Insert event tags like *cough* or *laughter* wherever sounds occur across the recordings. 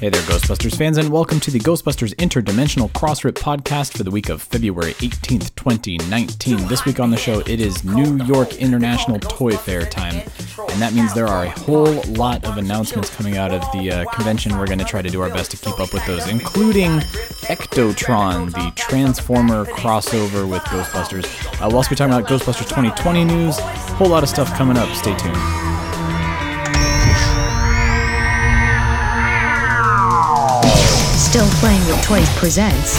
Hey there, Ghostbusters fans, and welcome to the Ghostbusters Interdimensional Crossrip podcast for the week of February 18th, 2019. This week on the show, it is New York International Toy Fair time, and that means there are a whole lot of announcements coming out of the uh, convention. We're going to try to do our best to keep up with those, including Ectotron, the Transformer crossover with Ghostbusters. Uh, we'll also be talking about Ghostbusters 2020 news, a whole lot of stuff coming up. Stay tuned. Still Playing with Toys presents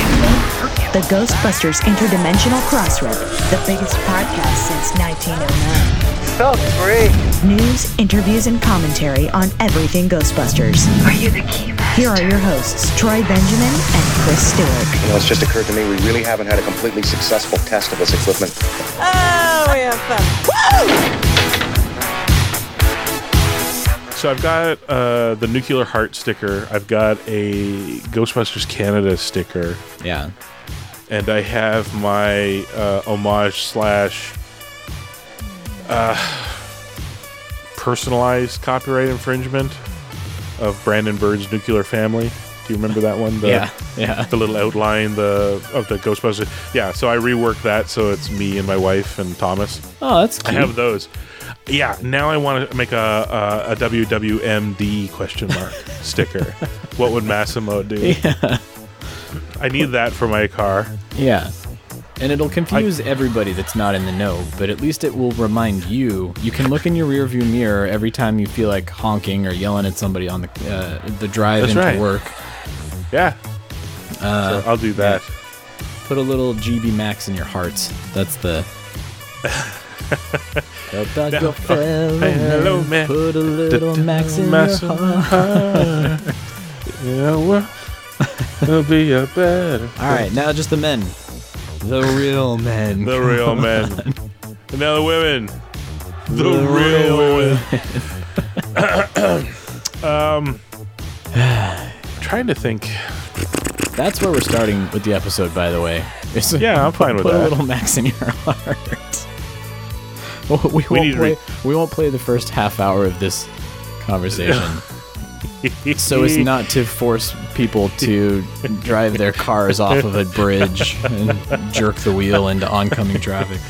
the Ghostbusters Interdimensional Crossrip, the biggest podcast since 1909. So great. News, interviews, and commentary on everything Ghostbusters. Are you the key Here are your hosts, Troy Benjamin and Chris Stewart. You know, it's just occurred to me we really haven't had a completely successful test of this equipment. Oh, we have fun. So I've got uh, the Nuclear Heart sticker. I've got a Ghostbusters Canada sticker, Yeah. and I have my uh, homage slash uh, personalized copyright infringement of Brandon Bird's Nuclear Family. Do you remember that one? The, Yeah. Yeah. The little outline the of the Ghostbusters. Yeah. So I reworked that so it's me and my wife and Thomas. Oh, that's I have those. Yeah, now I want to make a, a, a WWMD question mark *laughs* sticker. What would Massimo do? Yeah. I need that for my car. Yeah. And it'll confuse everybody that's not in the know, but at least it will remind you. You can look in your rearview mirror every time you feel like honking or yelling at somebody on the uh, the drive into right. work. Yeah, Uh, so I'll do that. Put a little GB Max in your hearts. That's the. *laughs* Help out your fellow hello, man. man. Put a little Max in your heart. *laughs* Yeah, well, it'll be a better. All right, now just the men. The real men. The real men. and now the women. The, The real, women. *coughs* um, *sighs* trying to think. That's where we're starting with the episode, by the way. It's- Yeah, I'm fine with that. Put a little max in your *laughs* heart. *laughs* We, We won't need to play, re- we won't play the first half hour of this conversation, *laughs* so as not to force people to drive their cars off of a bridge and jerk the wheel into oncoming traffic. *laughs*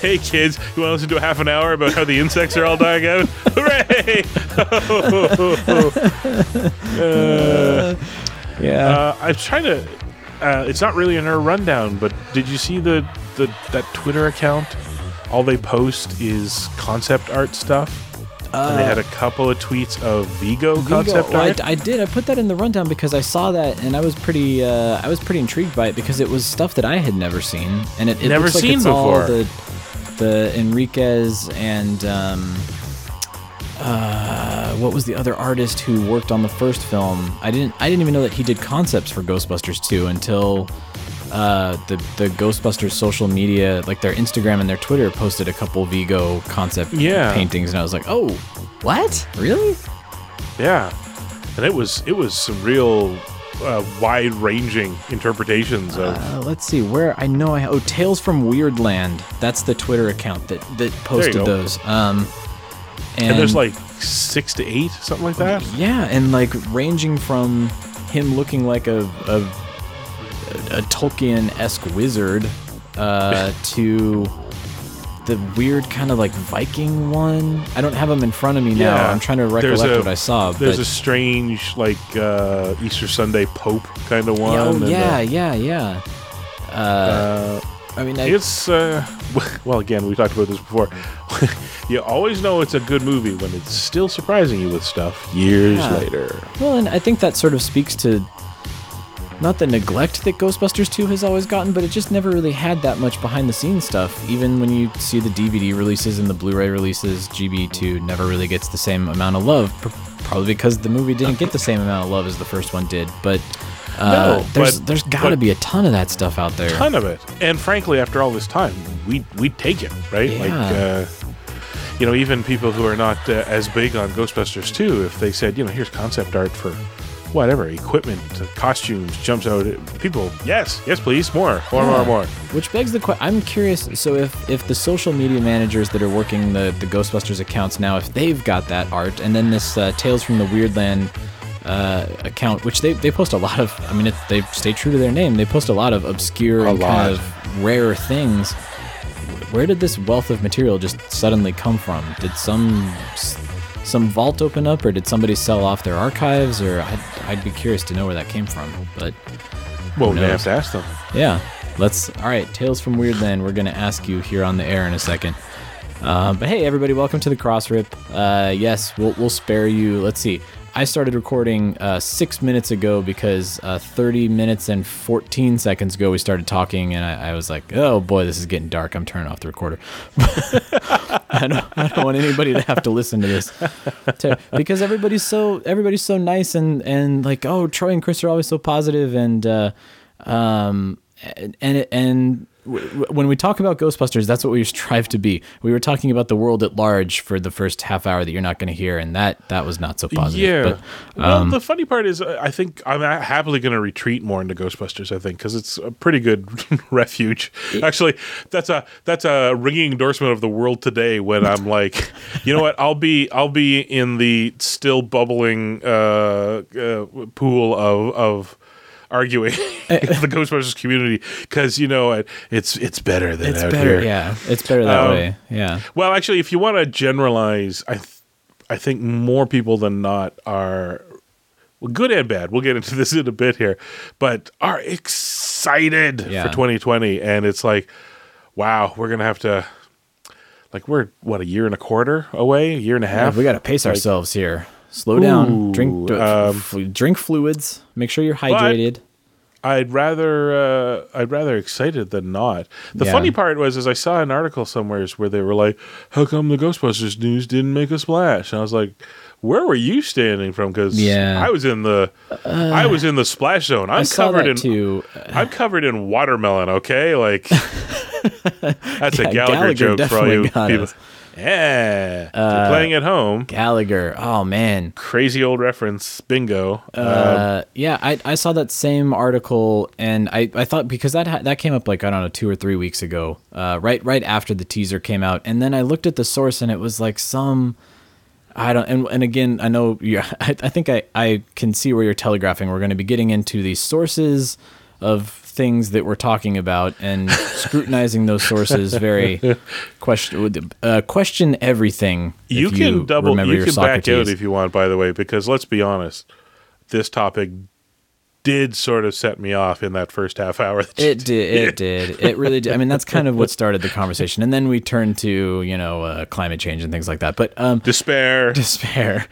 Hey kids, you want to listen to a half an hour about how the insects are all dying out? Hooray! uh, Yeah. uh, I'm trying to. Uh, it's not really in our rundown, but did you see the, the that Twitter account? All they post is concept art stuff. and they had a couple of tweets of Vigo, Vigo- concept well, art. I did. I put that in the rundown because I saw that and I was pretty. Uh, I was pretty intrigued by it because it was stuff that I had never seen, and it, it Never looks like seen it's all before. the the Enriquez and um, uh, what was the other artist who worked on the first film? I didn't. I didn't even know that he did concepts for Ghostbusters 2 until. Uh, the the Ghostbusters social media, like their Instagram and their Twitter, posted a couple Vigo concept Yeah. paintings, and I was like, "Oh, what? Really?" yeah, and it was it was some real uh, wide ranging interpretations of. Uh, let's see where I know I oh Tales from Weirdland. That's the Twitter account that that posted those. Um, and, and there's like six to eight, something like that. yeah, and like ranging from him looking like a a, a Tolkien esque wizard uh, *laughs* to the weird kind of like Viking one. I don't have them in front of me now. Yeah, I'm trying to recollect a- what I saw. There's a strange like uh, Easter Sunday Pope kind of one. yeah, oh, yeah, uh, yeah, yeah. Uh, uh, I mean, I, It's uh, *laughs* well, again, we talked about this before. *laughs* you always know it's a good movie when it's still surprising you with stuff years Yeah. later. Well, and I think that sort of speaks to not the neglect that Ghostbusters 2 has always gotten, but it just never really had that much behind the scenes stuff. Even when you see the DVD releases and the Blu ray releases, GB2 never really gets the same amount of love. Probably because the movie didn't get the same amount of love as the first one did. But Uh, No, there's but- there's got to be a ton of that stuff out there. ton of it. And frankly, after all this time, we we take it, right? Yeah. Like, uh, you know, even people who are not uh, as big on Ghostbusters 2, if they said, you know, here's concept art for whatever equipment, uh, costumes, jumps out, people, yes, yes, please, more, more, more, more. Which begs the question. I'm curious. So if if the social media managers that are working the the Ghostbusters accounts now, if they've got that art, and then this uh, Tales from the Weirdland uh, account, which they they post a lot of. I mean, it, they stay true to their name. They post a lot of obscure A and lot. kind of rare things. Where did this wealth of material just suddenly come from? Did some some vault open up, or did somebody sell off their archives? Or I'd, I'd be curious to know where that came from. But Well, we have to ask them. yeah, let's. All right, Tales from Weirdland. We're gonna ask you here on the air in a second. Uh, but hey, everybody, welcome to the Cross Rip. Uh, yes, we'll, we'll spare you. Let's see. I started recording uh, six minutes ago because uh, 30 minutes and 14 seconds ago we started talking, and I, I was like, "Oh boy, this is getting dark. I'm turning off the recorder." *laughs* I don't, I don't want anybody to have to listen to this because everybody's so everybody's so nice and and like, oh, Troy and Chris are always so positive and uh, um and and, and when we talk about Ghostbusters, that's what we strive to be. We were talking about the world at large for the first half hour that you're not going to hear, and that that was not so positive. Yeah. But, well, um, the funny part is, I think I'm happily going to retreat more into Ghostbusters. I think because it's a pretty good *laughs* refuge. Actually, that's a that's a ringing endorsement of the world today. When I'm *laughs* like, you know what, I'll be I'll be in the still bubbling uh, uh, pool of of arguing *laughs* in the Ghostbusters community because you know it, it's it's better than it's out better. here. Yeah, it's better that Um, way. Yeah. Well, actually, if you want to generalize, I, th- I think more people than not are well, good and bad. We'll get into this in a bit here, but are excited Yeah. for 2020, and it's like, wow, we're gonna have to, like, we're what a year and a quarter away, a year and a Yeah, half. we got to pace Like, ourselves here. Slow down. Drink um, drink fluids. Make sure you're hydrated. I'd rather uh, I'd rather excited than not. The Yeah. funny part was is I saw an article somewhere where they were like, "How come the Ghostbusters news didn't make a splash?" And I was like, "Where were you standing from?" Because Yeah. Uh, I was in the I was in the splash zone. I'm I saw covered that in too. I'm covered in watermelon. Okay, like *laughs* that's Yeah, a Gallagher, Gallagher joke for all you people. us. Yeah, Uh, playing at home. Gallagher. Oh man. Crazy old reference, bingo. Um, Uh, yeah, I, I saw that same article, and I, I thought because that ha- that came up like I don't know two or three weeks ago, uh, right right after the teaser came out, and then I looked at the source, and it was like some, I don't, and, and again I know *laughs* you, I, I think I I can see where you're telegraphing. We're going to be getting into the sources of things that we're talking about and *laughs* scrutinizing those sources very question uh, question everything. you can double remember you can back out if you want by the way because let's be honest this topic did sort of set me off in that first half hour It did. It did. It really did. I mean, that's kind of what *laughs* started the conversation, and then we turned to you know uh, climate change and things like that. But um, despair *laughs* despair.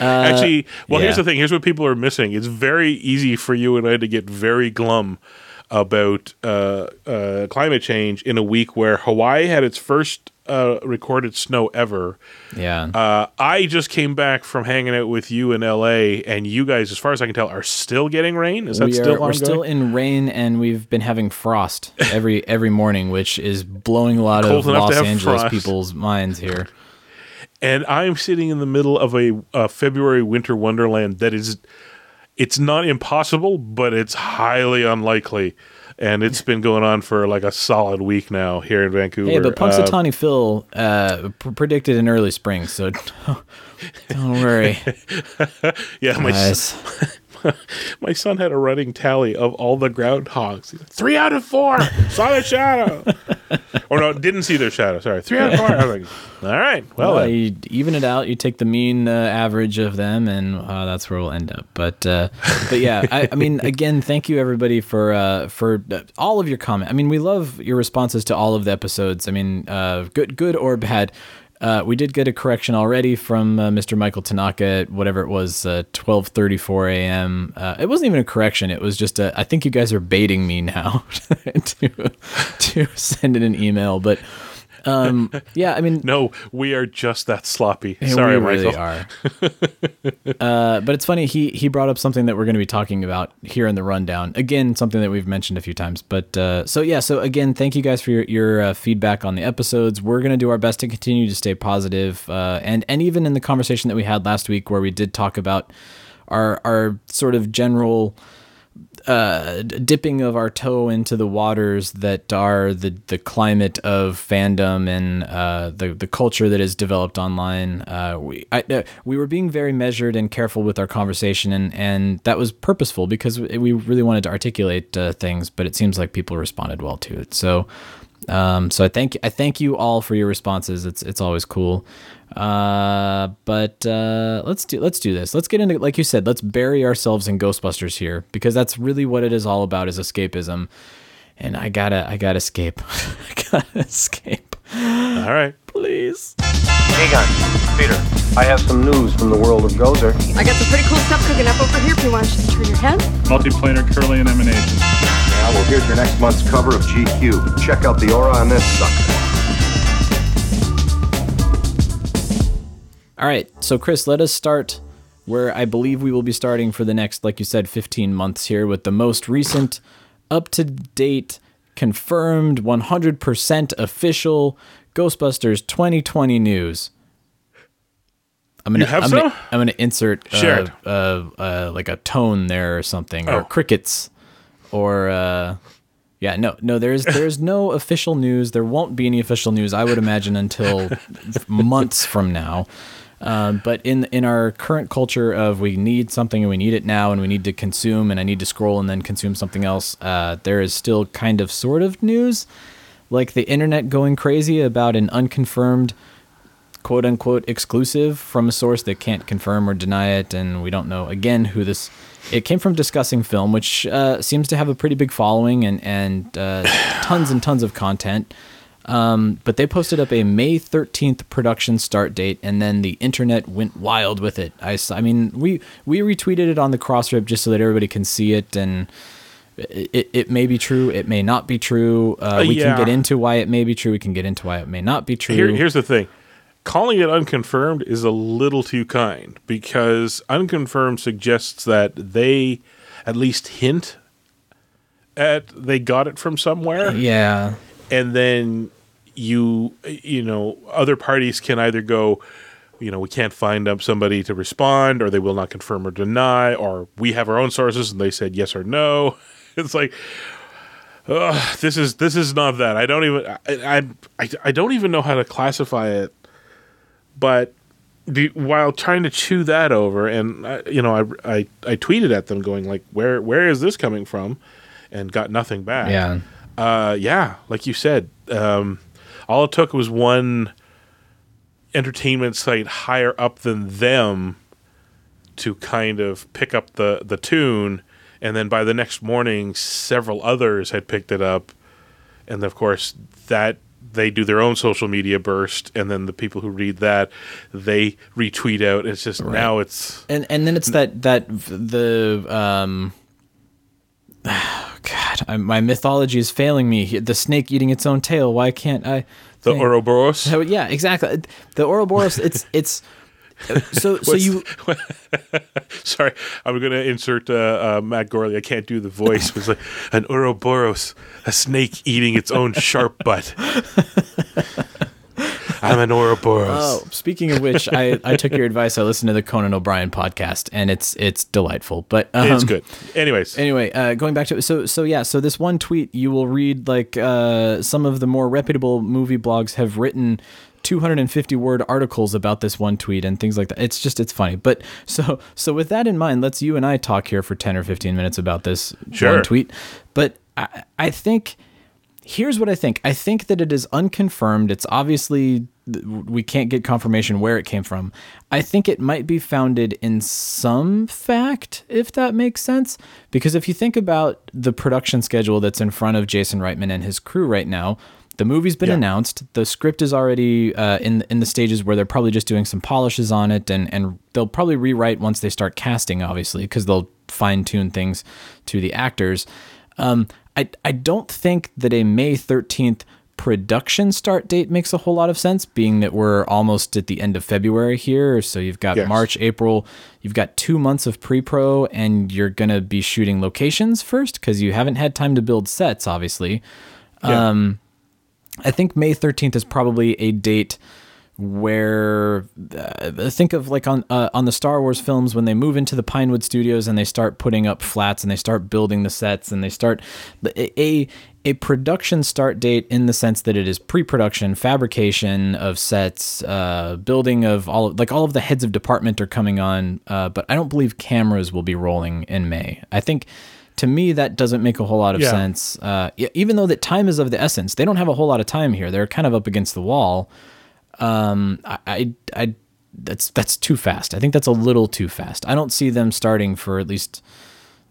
Uh, actually well here's the thing here's what people are missing it's very easy for you and i to get very glum about uh, uh, climate change in a week where hawaii had its first uh, recorded snow ever Yeah. uh, I just came back from hanging out with you in LA, and you guys, as far as I can tell, are still getting rain. Is that we still are, we're still in rain, and we've been having frost *laughs* every every morning, which is blowing a lot Cold of Los Angeles frost. people's minds here. and I'm sitting in the middle of a, a February winter wonderland that is it's not impossible, but it's highly unlikely. And it's been going on for like a solid week now here in Vancouver. Hey, but Uh, Punxsutawney Phil uh, pr- predicted an early spring, so don't, *laughs* don't worry, *laughs* yeah, my guys. *laughs* *laughs* my son had a running tally of all the groundhogs. Three out of four saw their shadow, *laughs* or no, didn't see their shadow. Sorry, three out of four. I was like, all right, well, Well, you even it out. You take the mean uh, average of them, and uh, that's where we'll end up. But uh, but yeah, I, I mean, again, thank you everybody for uh, for uh, all of your comment. I mean, we love your responses to all of the episodes. I mean, uh, good good or bad. Uh, we did get a correction already from uh, Mr. Michael Tanaka at whatever it was, uh, 12:34 a.m. Uh, it wasn't even a correction. It was just a. I think you guys are baiting me now *laughs* to to send in an email, but Um, *laughs* yeah, I mean, No, we are just that sloppy. Sorry, we really Michael. are. *laughs* uh, but it's funny. He he brought up something that we're going to be talking about here in the rundown. Again, something that we've mentioned a few times. But uh, so yeah. So again, thank you guys for your your uh, feedback on the episodes. We're going to do our best to continue to stay positive. Uh, and and even in the conversation that we had last week, where we did talk about our our sort of general uh, dipping of our toe into the waters that are the the climate of fandom and uh, the the culture that is developed online. Uh, we I, uh, we were being very measured and careful with our conversation, and and that was purposeful because we really wanted to articulate uh, things. But it seems like people responded well to it. So. Um, so I thank I thank you all for your responses. It's it's always cool. Uh, but uh, let's do let's do this. Let's get into like you said. Let's bury ourselves in Ghostbusters here because that's really what it is all about is escapism. And I gotta I gotta escape. *laughs* I gotta escape. All right. Please. Egon, Peter, I have some news from the world of Gozer. I got some pretty cool stuff cooking up over here if you want to just turn your head. Multiplanar Kirlian emanation. Now, well, here's your next month's cover of GQ. Check out the aura on this sucker. All right. So Chris, let us start where I believe we will be starting for the next, like you said, 15 months here with the most recent, up to date, confirmed, 100% official Ghostbusters 2020 news. I'm gonna, I'm gonna, I'm gonna insert uh, uh, uh, like a tone there or something, Oh. or crickets, or uh, yeah, no, no. There's there's no *laughs* official news. There won't be any official news. I would imagine until *laughs* months from now. Um, but in in our current culture of we need something and we need it now and we need to consume and I need to scroll and then consume something else, uh, there is still kind of sort of news, like the internet going crazy about an unconfirmed quote unquote exclusive from a source that can't confirm or deny it, and we don't know again who this. It came from discussing film, which uh, seems to have a pretty big following and and uh, tons and tons of content. Um, but they posted up a May 13th production start date, and then the internet went wild with it. I mean, we we retweeted it on the Crossrip just so that everybody can see it, and it, it, it may be true, it may not be true. Uh, we yeah. can get into why it may be true. We can get into why it may not be true. Here, here's the thing. Calling it unconfirmed is a little too kind because unconfirmed suggests that they at least hint at they got it from somewhere yeah. and then you you know other parties can either go you know we can't find up somebody to respond or they will not confirm or deny or we have our own sources and they said yes or no. *laughs* It's like ugh, this is this is not that. I don't even I, I i i don't even know how to classify it. But the, while trying to chew that over and I, you know I, I i tweeted at them going like where where is this coming from? and got nothing back. Yeah. uh, yeah, like you said, um, all it took was one entertainment site higher up than them to kind of pick up the the tune, and then by the next morning, several others had picked it up, and of course that they do their own social media burst, and then the people who read that they retweet out. It's just now it's and and then it's that that the um god I, my mythology is failing me the snake eating its own tail why can't i the think- Ouroboros. So, yeah exactly the ouroboros it's it's *laughs* so so you *laughs* Sorry, I'm going to insert uh, uh, Matt Gourley. I can't do the voice. It's like an Ouroboros, a snake eating its own sharp butt. *laughs* I'm an Ouroboros. *laughs* oh speaking of which i i took your advice i listened to the conan o'brien podcast and it's it's delightful but um, it's good. Anyways, Anyway, uh, going back to it, so so yeah, so this one tweet you will read like uh, some of the more reputable movie blogs have written 250 word articles about this one tweet and things like that. It's just it's funny. But so so with that in mind, let's you and I talk here for 10 or 15 minutes about this Sure. one tweet. But I, I think here's what I think. I think that it is unconfirmed. It's obviously we can't get confirmation where it came from. I think it might be founded in some fact, if that makes sense. Because if you think about the production schedule that's in front of Jason Reitman and his crew right now, the movie's been Yeah. announced. The script is already uh, in in the stages where they're probably just doing some polishes on it, and and they'll probably rewrite once they start casting, obviously, because they'll fine tune things to the actors. Um, I I don't think that a May thirteenth production start date makes a whole lot of sense, being that we're almost at the end of February here. So you've got Yes. March, April, you've got two months of pre pro, and you're going to be shooting locations first because you haven't had time to build sets, obviously. Yeah. Um, I think May 13th is probably a date where uh, think of like on uh, on the Star Wars films when they move into the Pinewood Studios and they start putting up flats and they start building the sets and they start a a, production start date in the sense that it is pre-production fabrication of sets uh, building of all like all of the heads of department are coming on uh, but I don't believe cameras will be rolling in May I think to me that doesn't make a whole lot of Yeah. sense uh, even though that time is of the essence they don't have a whole lot of time here they're kind of up against the wall um, I, I, I, that's that's too fast. I think that's a little too fast. I don't see them starting for at least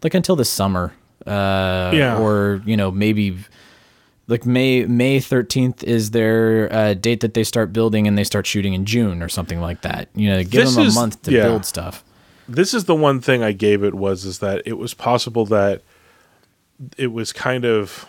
like until the summer. Uh, Yeah. Or you know maybe like May May thirteenth is their uh, date that they start building and they start shooting in June or something like that. You know, give This them a is- month to yeah. build stuff. this is the one thing I gave it was is that it was possible that it was kind of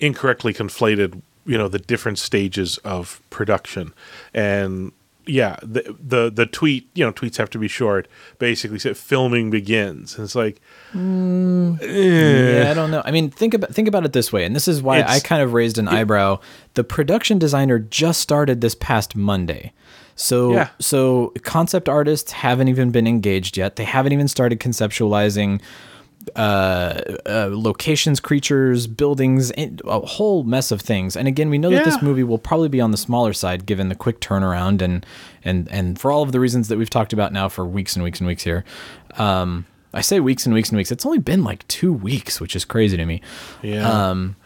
incorrectly conflated, you know, the different stages of production. And yeah, the the the tweet, you know, tweets have to be short. Basically said filming begins. And it's like mm, Yeah, I eh. don't know. I mean, think about think about it this way, and this is why It's- I kind of raised an eyebrow. The production designer just started this past Monday. So Yeah. so concept artists haven't even been engaged yet. They haven't even started conceptualizing uh, uh, locations, creatures, buildings, a whole mess of things. And again, we know that this movie will probably be on the smaller side given the quick turnaround and and and for all of the reasons that we've talked about now for weeks and weeks and weeks here. Um, I say weeks and weeks and weeks. It's only been like two weeks, which is crazy to me. Yeah. Um,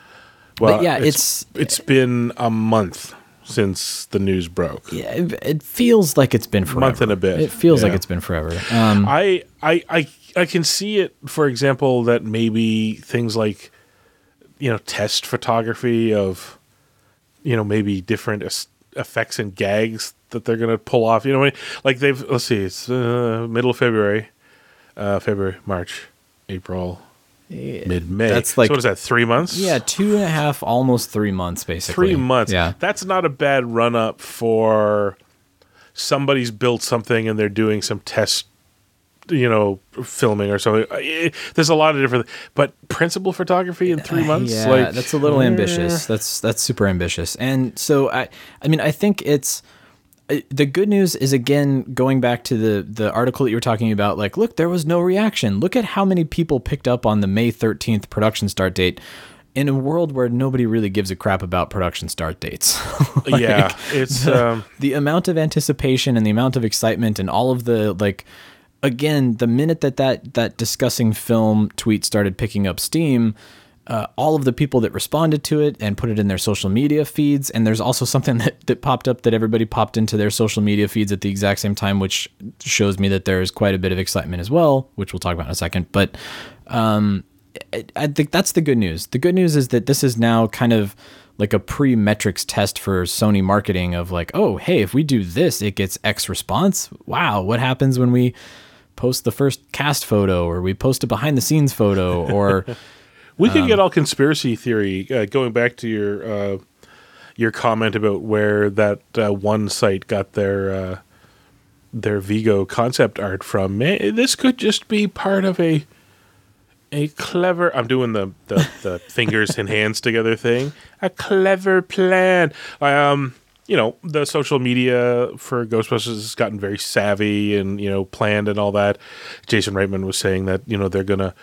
well, but yeah, it's it's been a month since the news broke. yeah, it, it feels like it's been forever. Month and a bit, It feels like it's been forever. Um, I, I I I can see it. For example, that maybe things like you know test photography of you know maybe different es- effects and gags that they're gonna pull off. You know, what I mean? like they've let's see, it's uh, middle of February, uh, February, March, April, mid May. That's like- so what is that? Three months? yeah, two and a half, almost three months, basically. three months. Yeah. that's not a bad run up for somebody's built something and they're doing some test, you know, filming or something. Eh, There's a lot of different, but principal photography in three months, Yeah, like that's a little ambitious. That's that's super ambitious. And so I I mean I think it's the good news is again going back to the the article that you were talking about like look there was no reaction. Look at how many people picked up on the May 13th production start date in a world where nobody really gives a crap about production start dates. *laughs* Like, yeah, it's um, the amount of anticipation and the amount of excitement and all of the like again the minute that that that discussing film tweet started picking up steam uh, all of the people that responded to it and put it in their social media feeds and there's also something *laughs* that, that popped up that everybody popped into their social media feeds at the exact same time which shows me that there's quite a bit of excitement as well which we'll talk about in a second but um, I- I think that's the good news. The good news is that this is now kind of like a pre-metrics test for Sony marketing of like, oh, hey, if we do this, it gets X response. Wow, what happens when we post the first cast photo or we post a behind the scenes photo or *laughs* we Um, could get all conspiracy theory. Uh, going back to your uh, your comment about where that uh, one site got their uh, their Vigo concept art from. This could just be part of a a clever. I'm doing the the, the fingers and hands together thing. A clever plan. Um, you know, the social media for Ghostbusters has gotten very savvy and you know planned and all that. Jason Reitman was saying that you know they're gonna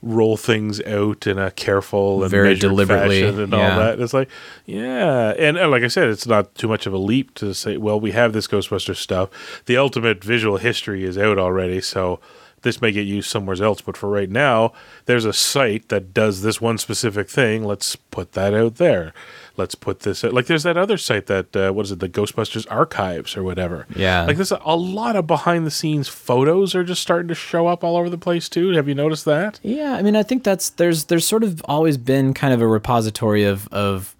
roll things out in a careful and Very deliberately, fashion and yeah. all that. It's like, yeah, and, and like I said, it's not too much of a leap to say, well, we have this Ghostbuster stuff. The ultimate visual history is out already, so this may get used somewhere else. But for right now, there's a site that does this one specific thing. Let's put that out there. Let's put this like there's that other site that uh, what is it, the Ghostbusters archives or whatever. Yeah. like there's a, lot of behind the scenes photos are just starting to show up all over the place too. Have you noticed that? Yeah, I mean, I think that's there's there's sort of always been kind of a repository of of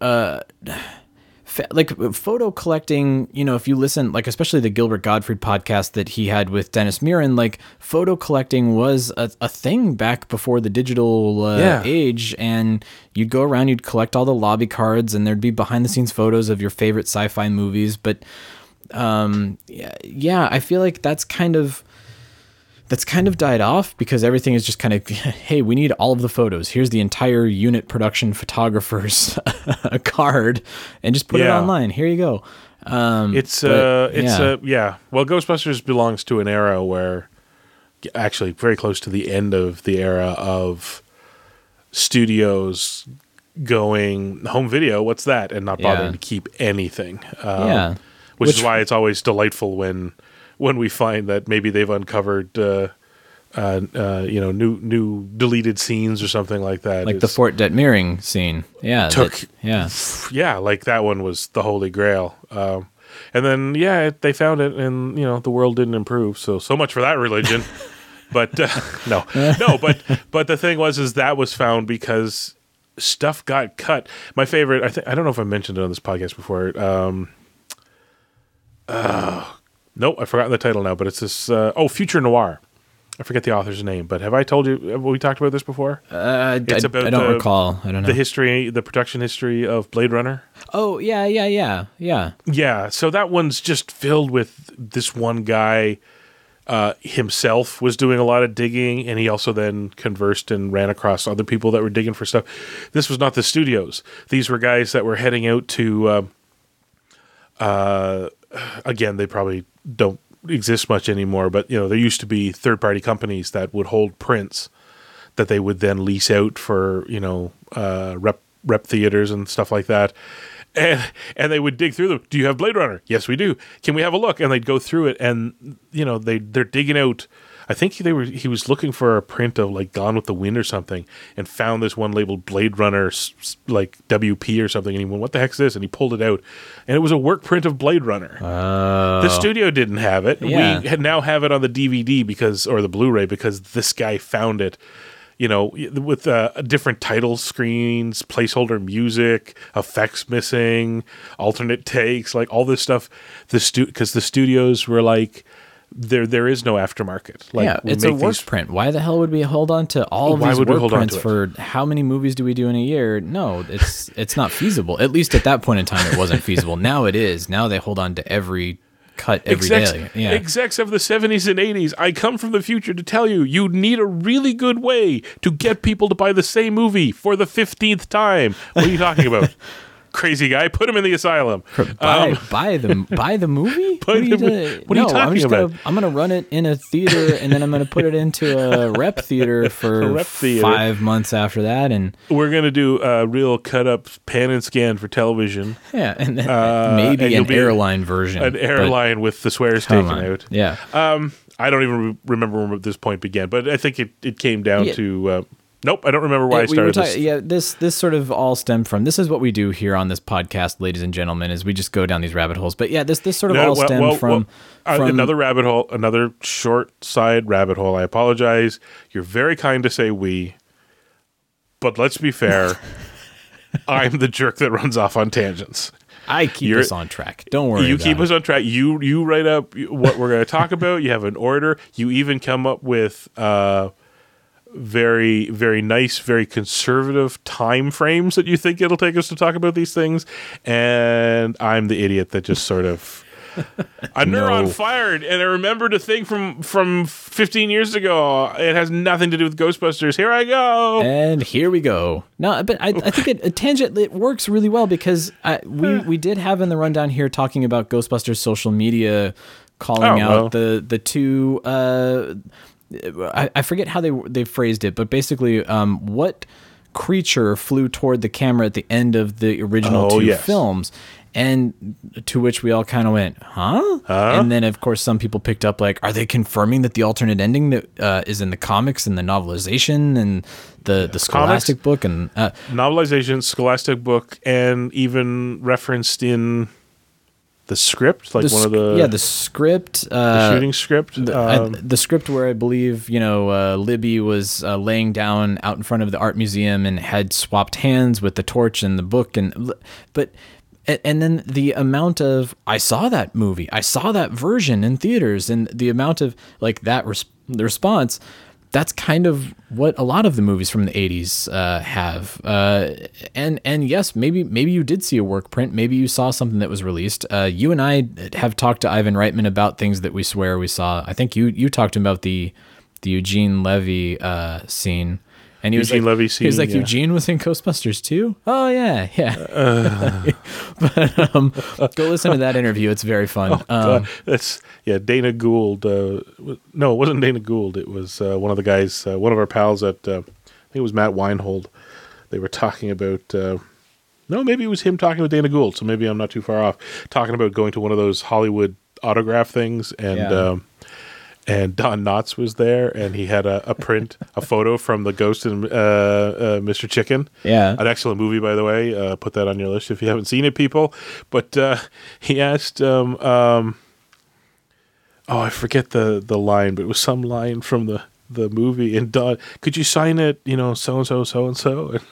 uh, like photo collecting you know if you listen like especially the gilbert gottfried podcast that he had with dennis Muren, like photo collecting was a, a thing back before the digital uh, Yeah. age and you'd go around you'd collect all the lobby cards and there'd be behind the scenes photos of your favorite sci-fi movies but um yeah, yeah i feel like that's kind of that's kind of died off because everything is just kind of *laughs* hey we need all of the photos here's the entire unit production photographer's *laughs* card and just put it online here you go um It's but, uh, it's yeah. uh, yeah. Well, Ghostbusters belongs to an era where, actually, very close to the end of the era of studios going home video. What's that? And not bothering Yeah. to keep anything. Um, Yeah. which, Which- is why it's always delightful when when we find that maybe they've uncovered. Uh, uh, uh, you know, new new deleted scenes or something like that. like the fort detmerring scene yeah Took- that- yeah yeah, like that one was the holy grail. Um, and then yeah, it, they found it, and you know the world didn't improve. So so much for that religion. *laughs* but uh, *laughs* no, no, but but the thing was, is that was found because stuff got cut. My favorite, I think, I don't know if I mentioned it on this podcast before. Um, uh, nope, I've forgotten the title now. But it's this. Uh, oh, Future Noir. I forget the author's name, but have I told you? Have we talked about this before? uh, It's I, about I don't the- recall i don't know the history, the production history of Blade Runner. oh yeah yeah yeah yeah Yeah, so that one's just filled with this one guy uh, himself was doing a lot of digging, and he also then conversed and ran across other people that were digging for stuff. This was not the studios; these were guys that were heading out to. Uh, uh, *sighs* again, they probably don't exist much anymore, but you know there used to be third-party companies that would hold prints that they would then lease out for you know uh, rep rep theaters and stuff like that. And and they would dig through them. Do you have Blade Runner? Yes, we do. Can we have a look? And they'd go through it, and you know they they're digging out. I think they were he was looking for a print of like Gone with the Wind or something, and found this one labeled Blade Runner like WP or something. And he went, "What the heck's this?" And he pulled it out, and it was a work print of Blade Runner. The studio didn't have it. Yeah. We had now have it on the DVD because, or the Blu-ray because this guy found it. You know, with uh, different title screens, placeholder music, effects missing, alternate takes, like all this stuff. The stu because the studios were like, there there is no aftermarket. Like, yeah, it's a work these- print. Why the hell would we hold on to all of Why these would we hold prints for how many movies do we do in a year? No, it's *laughs* it's not feasible. At least at that point in time, it wasn't feasible. Now it is. Now they hold on to every cut every day. execs, Yeah, execs of the 70s and 80s, I come from the future to tell you you need a really good way to get people to buy the same movie for the 15th time. What are you talking about? *laughs* Crazy guy, put him in the asylum. buy *laughs* buy the buy the movie. *laughs* Buy what are you, the mo- doing? what are you no, I'm talking just about? Gonna, I'm gonna run it in a theater, and then I'm gonna put it into a *laughs* rep theater for rep theater. five months after that, and We're going to do a real cut up pan and scan for television. yeah, and then Uh, maybe and an airline version. An airline with the swears taken on. out. Yeah. Um, I don't even re- remember where this point began, but I think it, it came down Yeah. to. Uh, nope, I don't remember why I Yeah, we started talking- this. yeah, this this sort of all stemmed from this is what we do here on this podcast, ladies and gentlemen, is we just go down these rabbit holes. But yeah, this this sort of No, all well- stemmed well, from, well, uh, from another rabbit hole, another short side rabbit hole. I apologize. You're very kind to say we, but let's be fair. *laughs* I'm the jerk that runs off on tangents. I keep you're- us on track. Don't worry. you keep it. us on track. You you write up what we're going to talk *laughs* about. You have an order. You even come up with uh, very very nice, very conservative time frames that you think it'll take us to talk about these things. And I'm the idiot that just sort of. *laughs* A neuron fired, and I remembered a thing from from 15 years ago. It has nothing to do with Ghostbusters. Here I go. And here we go. No, but I, I think it, a tangent it works really well because I, we *laughs* we did have in the rundown here talking about Ghostbusters social media calling Oh, out well. the the two. Uh, I, I forget how they they phrased it, but basically, um, what creature flew toward the camera at the end of the original Oh, two yes. films? And to which we all kind of went, huh? And then, of course, some people picked up like, are they confirming that the alternate ending that uh, is in the comics and the novelization and the the Scholastic book and uh, Novelization, Scholastic book, and even referenced in the script, like the one of the yeah the script the uh, shooting script. the, I- um, the script where I believe you know uh, Libby was uh, laying down out in front of the art museum and had swapped hands with the torch and the book and but and, and then the amount of I saw that movie, I saw that version in theaters, and the amount of like that res- the response. That's kind of what a lot of the movies from the '80s uh, have, uh, and and yes, maybe maybe you did see a work print, maybe you saw something that was released. Uh, you and I have talked to Ivan Reitman about things that we swear we saw. I think you you talked to him about the the Eugene Levy uh, scene. And he was Eugene like, Levy he was like, yeah. Eugene was in Ghostbusters too. Oh yeah, yeah. *laughs* Uh. *laughs* but um, go listen to that interview; it's very fun. um, Uh, that's yeah. Dana Gould. Uh, no, it wasn't Dana Gould. It was uh, one of the guys. Uh, one of our pals at. Uh, I think it was Matt Weinhold. They were talking about. Uh, no, maybe it was him talking with Dana Gould. So maybe I'm not too far off. Talking about going to one of those Hollywood autograph things, and Yeah. um, and Don Knotts was there, and he had a, a print, a photo from the Ghost and uh, uh, Mr. Chicken. Yeah. an excellent movie, by the way. Uh, put that on your list if you haven't seen it, people. But uh, he asked, um, um, oh, I forget the the line, but it was some line from the the movie. And Don, could you sign it? You know, so and so, so and so, and.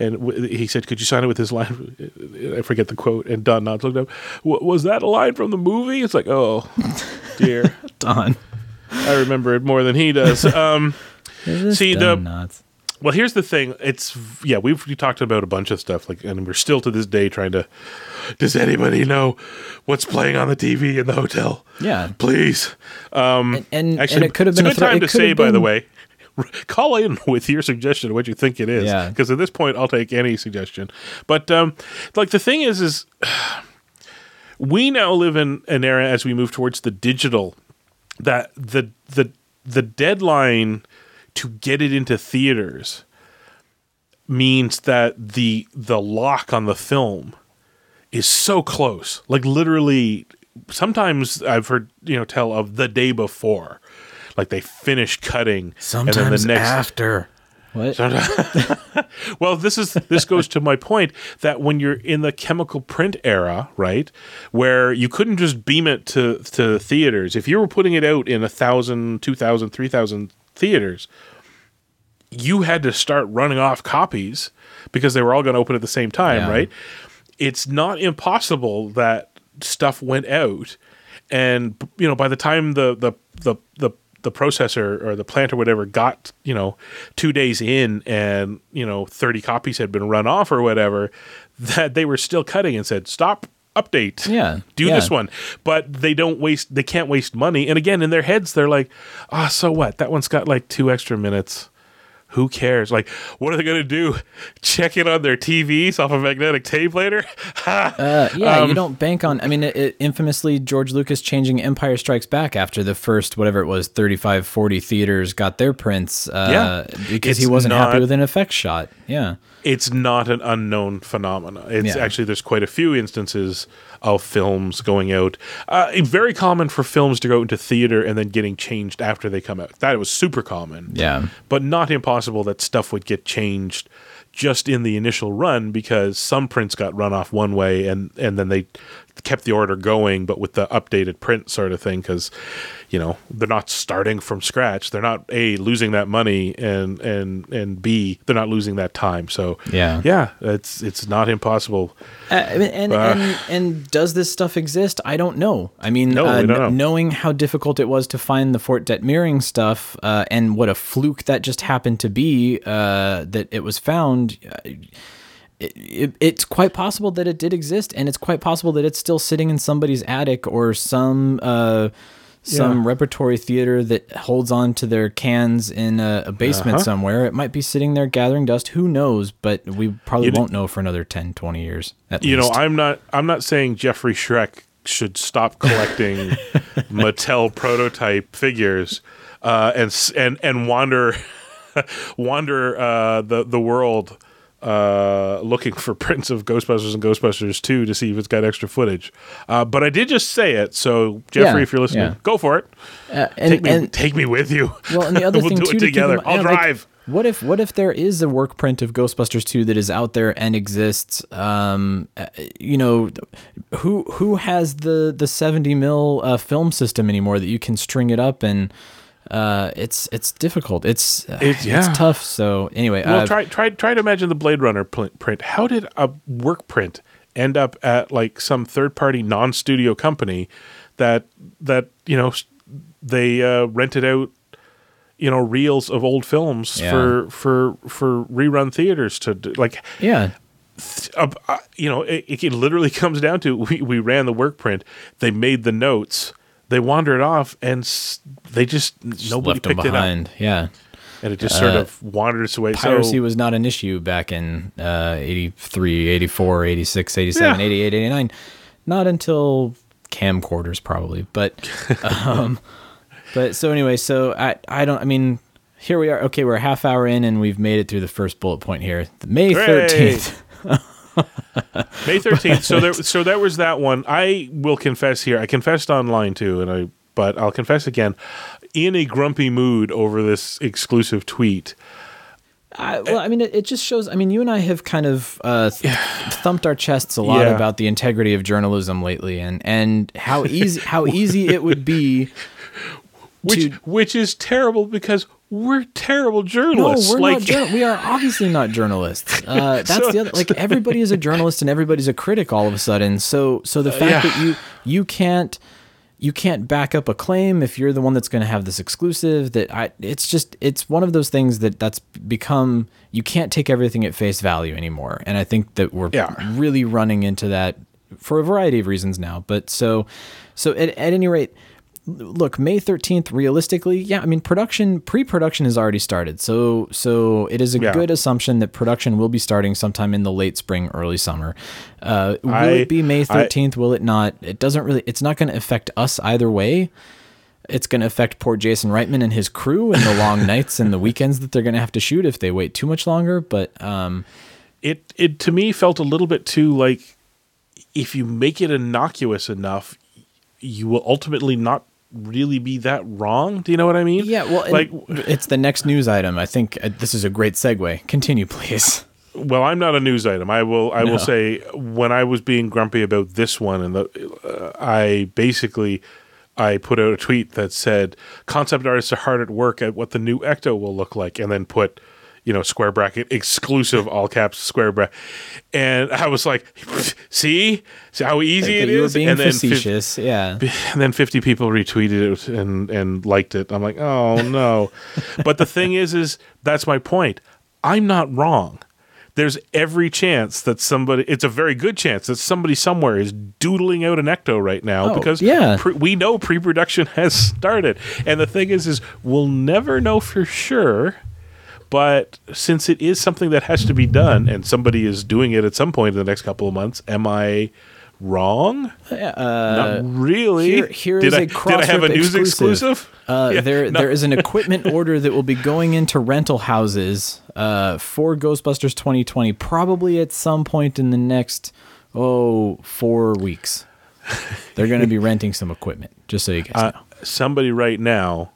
And he said, "Could you sign it with his line?" I forget the quote. And Don Knotts looked up. Was that a line from the movie? It's like, oh, dear. *laughs* Don. I remember it more than he does. *laughs* Um, see the Knotts. well, here's the thing. It's yeah, we've we talked about a bunch of stuff, like, and we're still to this day trying to. Does anybody know what's playing on the TV in the hotel? Yeah. please. Um, and- actually, and it could have been a good time to say, have by the way. *laughs* Call in with your suggestion of what you think it is, Yeah. Because at this point, I'll take any suggestion. But um, like the thing is, is *sighs* we now live in an era as we move towards the digital that the the the deadline to get it into theaters means that the the lock on the film is so close like literally sometimes i've heard you know tell of the day before like they finish cutting and then the next after. What? *laughs* well, this is this goes to my point that when you're in the chemical print era, right, where you couldn't just beam it to to theaters. If you were putting it out in a thousand, two thousand, three thousand theaters, you had to start running off copies because they were all going to open at the same time, Yeah. right? It's not impossible that stuff went out, and you know by the time the the the the the processor or the plant or whatever got you know two days in and you know 30 copies had been run off or whatever that they were still cutting and said stop update. Yeah, do yeah. this one. But they don't waste they can't waste money. And again in their heads they're like ah so what? That one's got like two extra minutes who cares like what are they going to do *laughs* check it on their tvs off a magnetic tape later *laughs* Uh, yeah, Um, you don't bank on. I mean, it, it, infamously, George Lucas changing Empire Strikes Back after the first, whatever it was, 35, 40 theaters got their prints uh, Yeah. because he wasn't happy with an effects shot. Yeah. it's not an unknown phenomena. It's Yeah. actually there's quite a few instances of films going out. Uh, very common for films to go into theater and then getting changed after they come out. That was super common. Yeah. but not impossible that stuff would get changed just in the initial run because some prints got run off one way and and then they kept the order going but with the updated print sort of thing because you know they're not starting from scratch they're not a losing that money and and and b they're not losing that time so Yeah. yeah it's it's not impossible Uh, and, and, Uh. and and does this stuff exist? I don't know. I mean, No, uh, we don't know. knowing how difficult it was to find the Fort Detmerring stuff, uh, and what a fluke that just happened to be uh, that it was found. It, it, it's quite possible that it did exist, and it's quite possible that it's still sitting in somebody's attic or some uh, some Yeah. repertory theater that holds on to their cans in a, a basement Uh-huh. somewhere. It might be sitting there gathering dust. Who knows? But we probably You won't know for another 10, 20 years. At you know i'm not i'm not saying jeffrey shrek should stop collecting *laughs* mattel prototype figures uh, and and and wander *laughs* wander uh, the the world uh, looking for *laughs* prints of Ghostbusters and Ghostbusters 2 to see if it's got extra footage. Uh, but I did just say it, so Jeffrey, Yeah, if you're listening, yeah. go for it. Uh, and, take me, and- take me with you. well, and the *laughs* other we'll thing do too it to together. in- I'll yeah, like, drive. what if what if there is a work print of Ghostbusters 2 that is out there and exists? Um, uh, you know, who who has the the 70 mil uh, film system anymore that you can string it up and uh, it's it's difficult. It's uh, It's- yeah. it's tough. So anyway, Well, uh, try try try to imagine the Blade Runner print. How did a work print end up at like some third party non studio company that that you know they uh, rented out you know reels of old films Yeah. for for for rerun theaters to do, like Yeah. uh, uh, you know, it, it literally *laughs* comes down to we, we ran the work print, they made the notes, they wandered off, and s- they just, nobody left them picked it up, behind. Yeah. and it just sort Uh, of wandered its way. Piracy so was not an issue back in uh, 83, 84, 86, 87, Yeah. 88, 89. Not until camcorders, probably. But, *laughs* um, but so anyway, so I, I don't, I mean, here we are. Okay, we're a half hour in and we've made it through the first bullet point here. May Hooray! *laughs* 13th. *laughs* May thirteenth. so there, so that was that one. I will confess here. I confessed online too, and I, but I'll confess again, in a grumpy mood over this exclusive tweet. I, well, I mean, it, it just shows. I mean, you and I have kind of uh, th- thumped our chests a lot Yeah. about the integrity of journalism lately, and and how easy how easy it would be. *laughs* Which to, which is terrible because we're terrible journalists. no, we're like, not. Jour- we are obviously not journalists. *laughs* Uh, that's So- the other. Like everybody is a journalist and everybody's a critic all of a sudden. So so the fact Uh, yeah. that you you can't you can't back up a claim if you're the one that's going to have this exclusive that I it's just it's one of those things that that's become you can't take everything at face value anymore and I think that we're Yeah. really running into that for a variety of reasons now but so so at, at any rate look may 13th realistically yeah i mean production pre-production has already started. So so it is a Yeah. good assumption that production will be starting sometime in the late spring early summer. Uh, will I- it be may I- 13th will it not? It doesn't really it's not going to affect us either way. It's going to affect poor jason reitman and his crew and the long *laughs* nights and the weekends that they're going to have to shoot if they wait too much longer but um it it to me felt a little bit too like if you make it innocuous enough you will ultimately not really be that wrong? Do you know what i mean? Yeah well like it's the next news item. I think uh, this is a great segue. Continue please. Well i'm not a news item. I will i No. will say when i was being grumpy about this one and the uh, i basically i put out a tweet that said concept artists are hard at work at what the new ecto will look like and then put you know square bracket exclusive *laughs* all caps square bracket and i was like see? See how easy it you were being and then facetious yeah. *laughs* and then 50 people retweeted it and and liked it. I'm like oh *laughs* no. But the thing is is that's my point. I'm not wrong. There's every chance that somebody it's a very good chance that somebody somewhere is doodling out an ecto right now Oh, because yeah. pre- we know pre-production has started. And the thing is is we'll never know for sure but since it is something that has to be done and somebody is doing it at some point in the next couple of months am i wrong not really. Here- here did is I, a *laughs* did I have a news exclusive. exclusive? Uh, *laughs* Yeah, there, no. there is an *laughs* equipment order that will be going into rental houses uh, for Ghostbusters 2020, probably at some point in the next oh four weeks. They're going to be renting some equipment, just so you guys Uh, know. somebody right now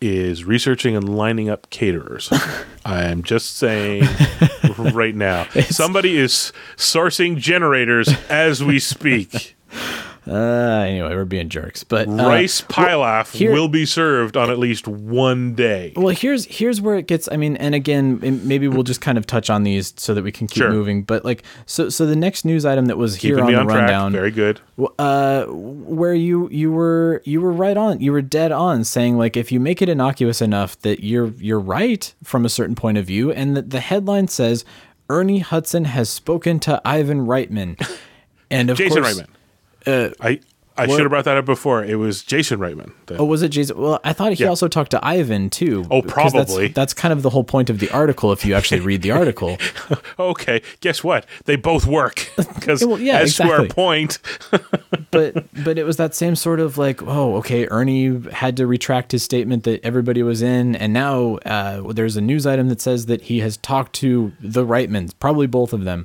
is researching and lining up caterers. *laughs* I am just saying right now. *laughs* Somebody is sourcing generators as we speak. *laughs* Uh, anyway, we're being jerks, but uh, Rice pilaf here- will be served on at least one day. Well, here's here's where it gets. I mean, and again, maybe we'll just kind of touch on these so that we can keep Sure. moving. But like, so so the next news item that was here on the on track. rundown, Very good. uh, where you you were you were right on, you were dead on, saying like if you make it innocuous enough that you're you're right from a certain point of view, and that the headline says Ernie Hudson has spoken to Ivan Reitman, and of Jason course, Reitman. I I what- should have brought that up before. It was Jason Reitman. that- Oh, was it Jason? Well, I thought he Yeah. also talked to Ivan too. Oh, because that's- probably. That's, kind of the whole point of the article. If you actually read the article, *laughs* *laughs* okay, guess what? They both work. Because *laughs* Well, yeah, as to our point, but but it was that same sort of like, oh, okay, Ernie had to retract his statement that everybody was in, and now uh, there's a news item that says that he has talked to the Reitmans, probably both of them.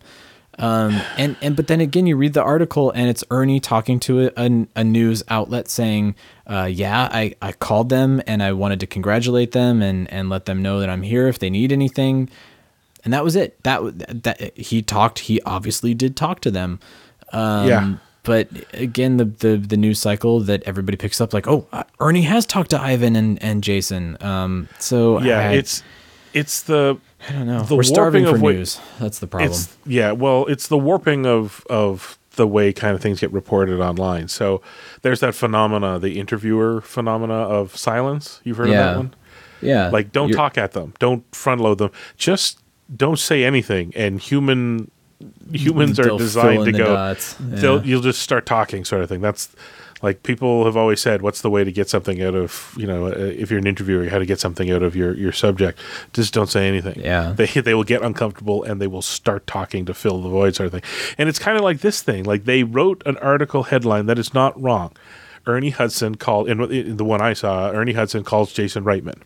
Um, and and but then again, you read the article, and it's Ernie talking to a, a, a news outlet saying, uh, "Yeah, I, I called them, and I wanted to congratulate them, and and let them know that I'm here if they need anything." And that was it. That that he talked. He obviously did talk to them. Um, Yeah. But again, the, the the news cycle that everybody picks up, like, oh, uh, Ernie has talked to Ivan and, and Jason. Um, so yeah, I, it's it's the I don't know. the We're starving warping for of what- news. That's the problem. It's yeah, well, it's the warping of of the way kind of things get reported online. So there's that phenomena, the interviewer phenomena of silence. You've heard Yeah. of that one? Yeah. Like, don't You're- talk at them, don't front load them, just don't say anything. And human humans mm, are designed to go. Yeah. you'll just start talking, sort of thing. That's like people have always said. What's the way to get something out of you know? Uh, if you're an interviewer, how to get something out of your your subject? Just don't say anything. Yeah. they *laughs* they will get uncomfortable and they will start talking to fill the void, sort of thing. And it's kind of like this thing. Like they wrote an article headline that is not wrong. Ernie Hudson called in in the one I saw. Ernie Hudson calls Jason Reitman.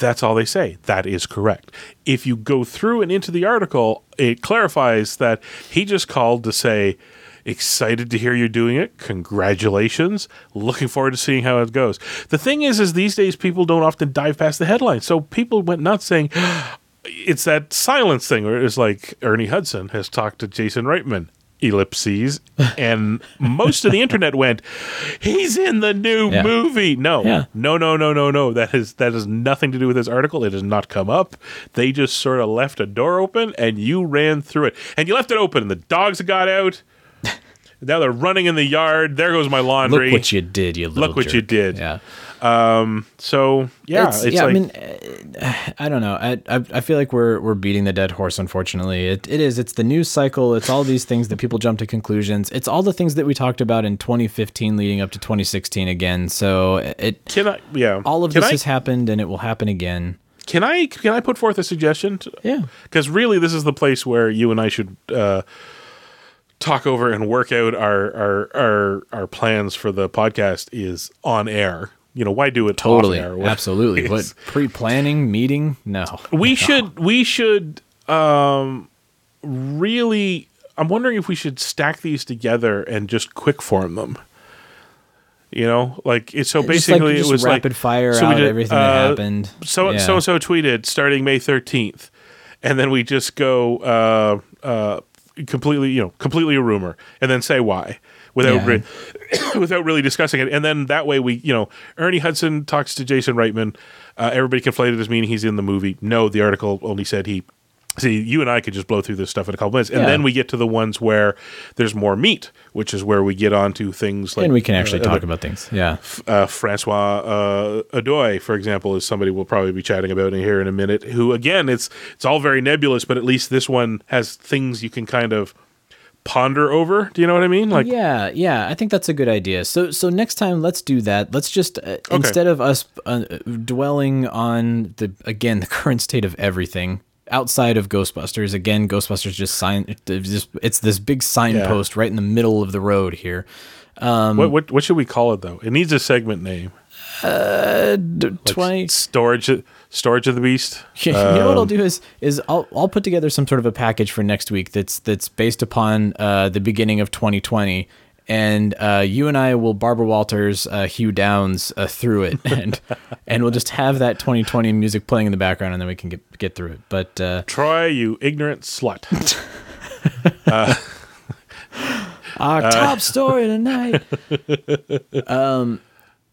That's all they say. That is correct. If you go through and into the article, it clarifies that he just called to say, excited to hear you're doing it. Congratulations. Looking forward to seeing how it goes. The thing is, is these days people don't often dive past the headline. So people went nuts saying, *gasps* it's that silence thing where it's like Ernie Hudson has talked to Jason Reitman. Ellipses, and most of the internet went. He's in the new Yeah. movie. No, Yeah. no, no, no, no, no. That has that has nothing to do with this article. It has not come up. They just sort of left a door open, and you ran through it, and you left it open, and the dogs got out. now they're running in the yard. There goes my laundry. Look what you did, you little Look what you did. Yeah. So yeah, It's- it's, yeah, like I mean, I don't know. I, I I feel like we're we're beating the dead horse. Unfortunately, it, it is. It's the news cycle. It's all these things that people jump to conclusions. It's all the things that we talked about in 2015, leading up to 2016 again. So it can I? Yeah, all of can this I, has happened, and it will happen again. Can I can I put forth a suggestion? Yeah. Because really, this is the place where you and I should uh, talk over and work out our our our our plans for the podcast. Is on air. You know, why do it Totally, *laughs* absolutely. What pre-planning meeting? No, we should we should um really i'm wondering if we should stack these together and just quick form them you know like it's so like- basically just it was rapid like fire so we out did, everything that uh, happened. so Yeah. so and so tweeted starting may 13th and then we just go uh uh completely you know completely a rumor and then say why without Yeah. re- *coughs* without really discussing it and then that way we you know ernie hudson talks to jason reitman uh, everybody conflated as meaning he's in the movie no the article only said he see you and i could just blow through this stuff in a couple minutes and Yeah. then we get to the ones where there's more meat which is where we get onto things like and we can actually uh, talk about things. Yeah, uh, Francois uh, Audouy, for example, is somebody we'll probably be chatting about in here in a minute. Who again, it's it's all very nebulous, but at least this one has things you can kind of ponder over. Do you know what I mean? Like, yeah, yeah. I think that's a good idea. So, so next time, let's do that. Let's just uh, instead of us uh, dwelling on the again the *laughs* current state of everything outside of Ghostbusters. Again, Ghostbusters just sign. It's just it's this big signpost right in the middle of the road here. what, what what should we call it though? It needs a segment name. D- Twenty. Storage storage of the beast. *laughs* you know what I'll do is is I'll I'll put together some sort of a package for next week that's that's based upon uh, the beginning of 2020, and uh, you and I will Barbara Walters, uh, Hugh Downs uh, through it, *laughs* and and we'll just have that 2020 music playing in the background, and then we can get get through it. But uh, *laughs* Troy, you ignorant slut. our top story tonight. um,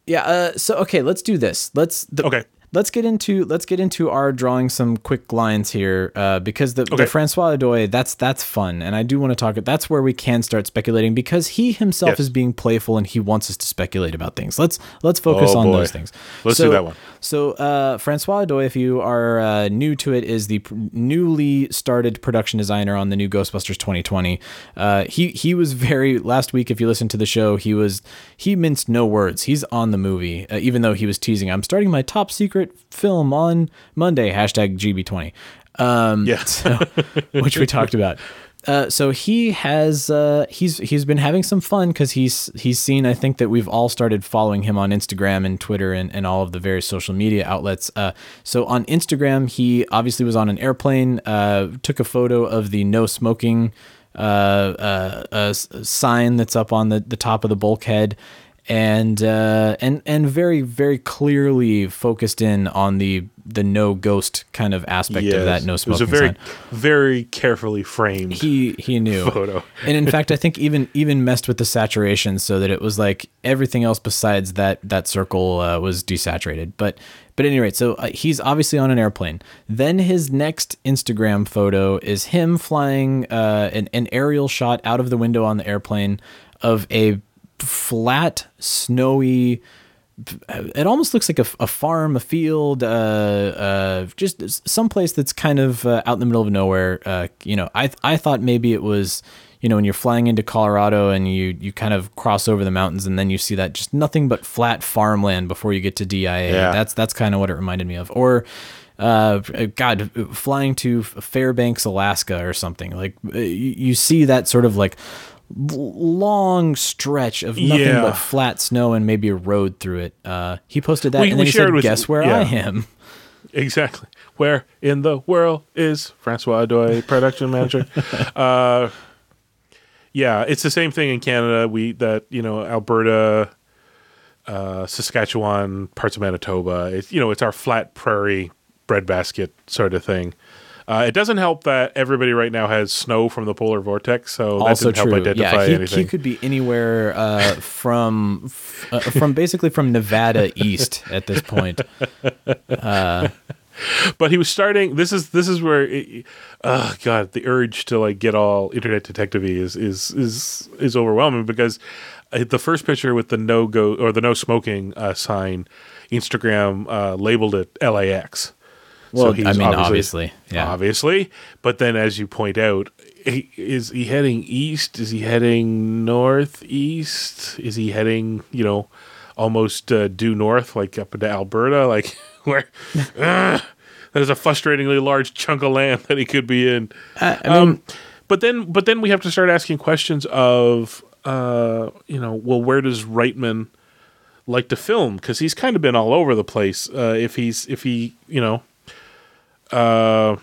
yeah. Uh, so okay, let's do this. Let's the, Okay. Let's get into let's get into our drawing some quick lines here uh, because the, Okay. the Francois Audouy that's that's fun and I do want to talk. About that's where we can start speculating because he himself Yes. is being playful and he wants us to speculate about things. Let's let's focus Oh, on boy. those things. Let's So- do that one. So uh, Francois Audouy, if you are uh, new to it, is the pr- newly started production designer on the new Ghostbusters 2020. Uh, he he was very last week. If you listen to the show, he was he minced no words. He's on the movie, uh, even though he was teasing. I'm starting my top secret film on Monday. Hashtag GB20. Um, Yeah. *laughs* so, which we talked about. Uh, so he has uh, he's he's been having some fun because he's he's seen I think that we've all started following him on Instagram and Twitter and, and all of the various social media outlets. Uh, so on Instagram he obviously was on an airplane, uh, took a photo of the no smoking uh, uh, uh, sign that's up on the, the top of the bulkhead, and uh, and and very very clearly focused in on the the no ghost kind of aspect of that no it was smoking a very sign very carefully framed. he he knew *laughs* photo. and in fact i think even even messed with the saturation so that it was like everything else besides that that circle uh, was desaturated but But at any rate, so uh, he's obviously on an airplane. Then his next Instagram photo is him flying uh, an, an aerial shot out of the window on the airplane of a flat, snowy. It almost looks like a, a farm, a field, uh, uh, just someplace that's kind of uh, out in the middle of nowhere. Uh, you know, I I thought maybe it was you know, when you're flying into Colorado and you you kind of cross over the mountains and then you see that just nothing but flat farmland before you get to DIA. Yeah. That's that's kind of what it reminded me of. Or uh, God, flying to Fairbanks, Alaska, or something like you, see that sort of like long stretch of nothing Yeah. but flat snow and maybe a road through it. Uh, he posted that We- and then he said, with- "Guess where yeah. I am." *laughs* Exactly. Where in the world is Francois Doy, production manager? *laughs* uh, yeah, it's the same thing in Canada. We that you know Alberta, uh, Saskatchewan, parts of Manitoba. It's you know it's our flat prairie breadbasket sort of thing. Uh, it doesn't help that everybody right now has snow from the polar vortex, so that also didn't help true. identify yeah, he, anything. he could be anywhere uh, from f- uh, from basically from Nevada east at this point. but he was starting this is this is where it, oh god the urge to like get all internet detective is is is is overwhelming because uh, the first picture with the no go or the no smoking uh, sign instagram uh, labeled it lax Well, I mean, obviously, yeah. obviously. But then as you point out he, is he heading east? Is he heading northeast? Is he heading you know almost uh, due north like up into alberta? *laughs* Like where there's a frustratingly large chunk of land that he could be in. I, I mean, um, but then but then we have to start asking questions of uh, you know well where does reitman like to film? Because he's kind of been all over the place uh, if he's if he you know uh,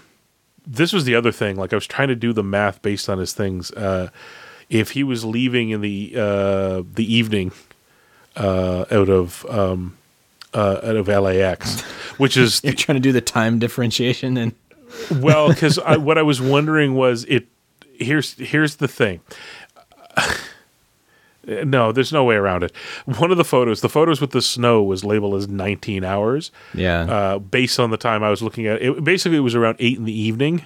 this was the other thing like i was trying to do the math based on his things uh, if he was leaving in the uh, the evening uh, out of um, uh, out of lax *laughs* which is you're trying to do the time differentiation, and *laughs* well, because *laughs* what I was wondering was it. Here's here's the thing. No, there's no way around it. One of the photos, the photos with the snow, was labeled as 19 hours. yeah, Uh, based on the time I was looking at it, basically it was around eight in the evening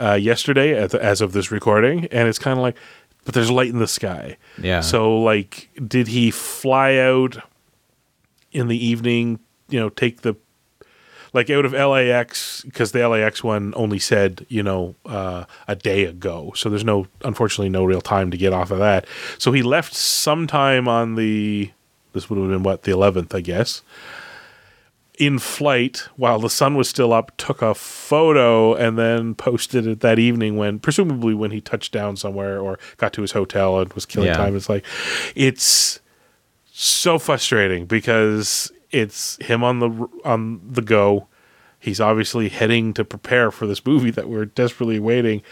uh, yesterday, as, as of this recording, and it's kind of like, but there's light in the sky. Yeah. So like, did he fly out in the evening? You know, take the like out of LAX because the LAX one only said you know uh, a day ago, so there's no unfortunately no real time to get off of that. So he left sometime on the this would have been what the 11th, I guess. In flight while the sun was still up, took a photo and then posted it that evening when presumably when he touched down somewhere or got to his hotel and was killing Yeah. time. It's like it's so frustrating because it's him on the on the go. He's obviously heading to prepare for this movie that we're desperately waiting,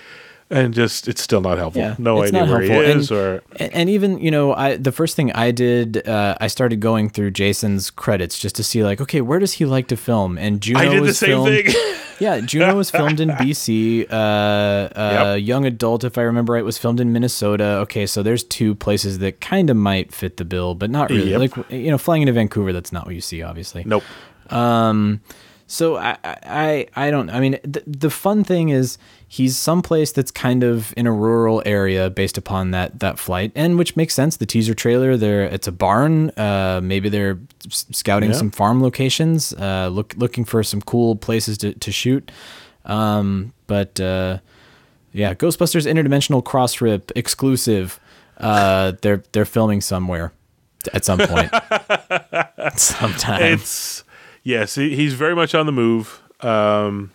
and just it's still not helpful. yeah, no idea where he helpful. is, and, or and even you know, I the first thing I did, uh, I started going through Jason's credits just to see like, okay, where does he like to film? And Juno I did the was same filmed, thing. *laughs* Yeah, Juno was filmed in *laughs* BC. Uh, uh, Yep. Young Adult, if I remember right, was filmed in Minnesota. Okay, so there's two places that kind of might fit the bill, but not really. Yep. Like you know, flying into Vancouver, that's not what you see, obviously. nope. Um, So I, I, I don't. I mean, the, the fun thing is he's someplace that's kind of in a rural area based upon that that flight, and which makes sense. The teaser trailer, there, it's a barn. Uh, maybe they're scouting Yeah. some farm locations, uh, look looking for some cool places to to shoot. Um, but uh, yeah, Ghostbusters Interdimensional Cross Rip exclusive. Uh, they're they're filming somewhere at some point, *laughs* sometime. It's yes, he's very much on the move. Um,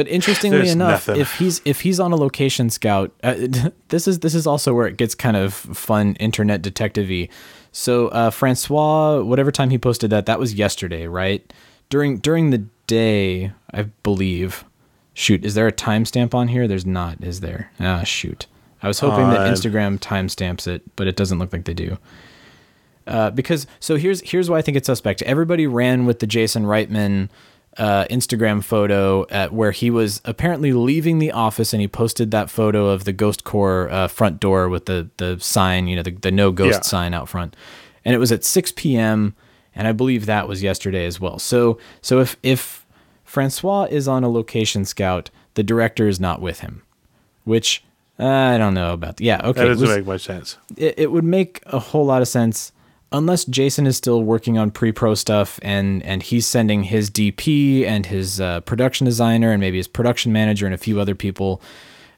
But interestingly enough, nothing. if he's if he's on a location scout, uh, *laughs* this is this is also where it gets kind of fun internet detective-y. So uh, Francois, whatever time he posted that, that was yesterday, right? During during the day, I believe. Shoot, is there a timestamp on here? There's not, is there? Ah, shoot. I was hoping that Instagram timestamps it, but it doesn't look like they do. Uh, because so here's here's why I think it's suspect. Everybody ran with the Jason Reitman uh, Instagram photo at where he was apparently leaving the office, and he posted that photo of the Ghost Corps uh, front door with the the sign, you know, the, the no ghost Yeah. sign out front, and it was at 6 p.m. and I believe that was yesterday as well. So so if if Francois is on a location scout, the director is not with him, which uh, I don't know about. Yeah, okay, That doesn't was- make much sense. it, it would make a whole lot of sense unless Jason is still working on pre-pro stuff and and he's sending his DP and his uh, production designer and maybe his production manager and a few other people.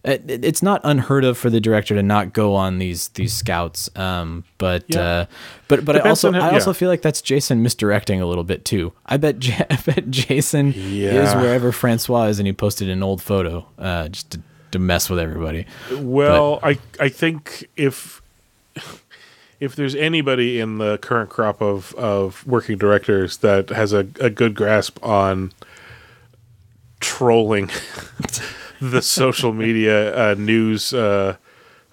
It, it- it's not unheard of for the director to not go on these these scouts, um, but Yeah. uh, but but I also him, I also yeah. feel like that's Jason misdirecting a little bit too. I bet J- *laughs* I bet Jason is wherever Francois is and he posted an old photo uh, just to, to mess with everybody. Well, I I think if if there's anybody in the current crop of, of working directors that has a, a good grasp on trolling *laughs* the social media uh, news uh,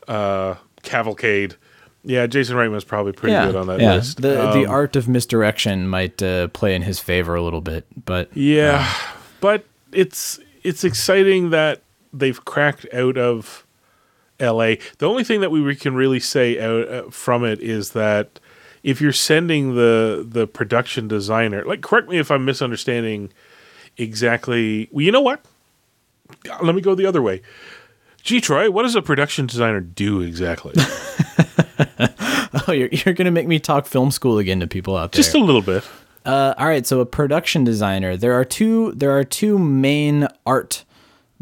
uh, cavalcade, yeah, Jason Reitman's probably pretty good on that yeah. list. The the Um, art of misdirection might uh, play in his favor a little bit, but Yeah, but it's it's exciting that they've cracked out of L.A. The only thing that we can really say out uh, from it is that if you're sending the the production designer, like, correct me if I'm misunderstanding exactly. Well, you know what? Let me go the other way. Gee, Troy, what does a production designer do exactly? *laughs* oh, you're you're gonna make me talk film school again to people out there. Just a little bit. Uh, all right, so a production designer. There are two. There are two main art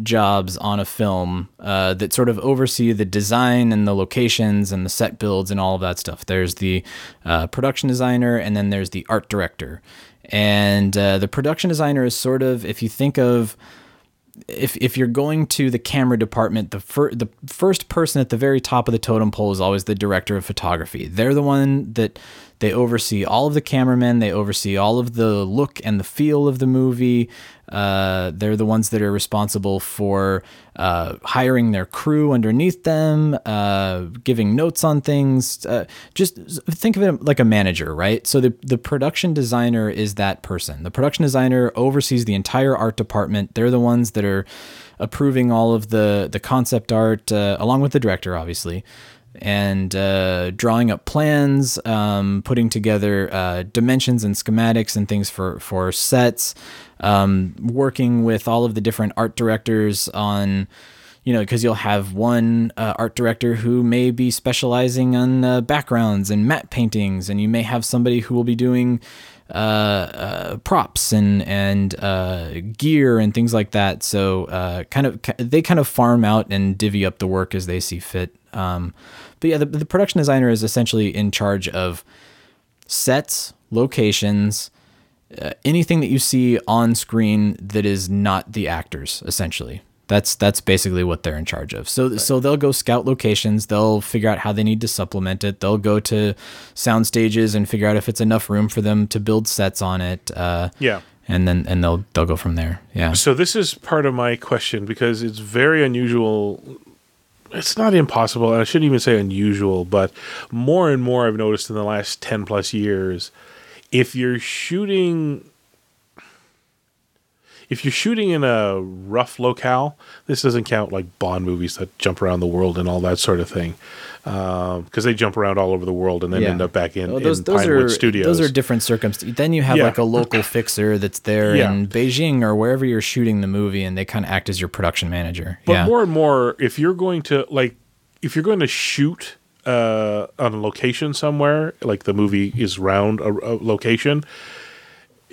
jobs on a film uh, that sort of oversee the design and the locations and the set builds and all of that stuff. There's the uh, production designer, and then there's the art director. And uh, the production designer is sort of, if you think of if if you're going to the camera department, the fir- the first person at the very top of the totem pole is always the director of photography. They're the one that they oversee all of the cameramen. They oversee all of the look and the feel of the movie. Uh, they're the ones that are responsible for uh, hiring their crew underneath them, uh, giving notes on things. Uh, just think of it like a manager, right? So the the production designer is that person. The production designer oversees the entire art department. They're the ones that are approving all of the the concept art, uh, along with the director, obviously and uh, drawing up plans, um, putting together uh, dimensions and schematics and things for for sets, um, working with all of the different art directors on. You know, because you'll have one uh, art director who may be specializing on uh, backgrounds and matte paintings, and you may have somebody who will be doing uh, uh, props and and uh, gear and things like that. So uh, kind of they kind of farm out and divvy up the work as they see fit. Um, but yeah, the, the production designer is essentially in charge of sets, locations, uh, anything that you see on screen that is not the actors. Essentially, that's that's basically what they're in charge of. So so they'll go scout locations. They'll figure out how they need to supplement it. They'll go to sound stages and figure out if it's enough room for them to build sets on it. Uh, Yeah. and then and they'll they'll go from there. Yeah. So this is part of my question because it's very unusual. It's not impossible, and I shouldn't even say unusual, but more and more I've noticed in the last ten plus years, if you're shooting, if you're shooting in a rough locale, this doesn't count like Bond movies that jump around the world and all that sort of thing, because they jump around all over the world and then Yeah. end up back in, Well, those, in those Pinewood are Studios. those are different circumstances. Then you have Yeah. like a local *clears throat* fixer that's there Yeah. in Beijing or wherever you're shooting the movie, and they kind of act as your production manager. But more and more, if you're going to like, if you're going to shoot uh, on a location somewhere, like the movie is round a, a location,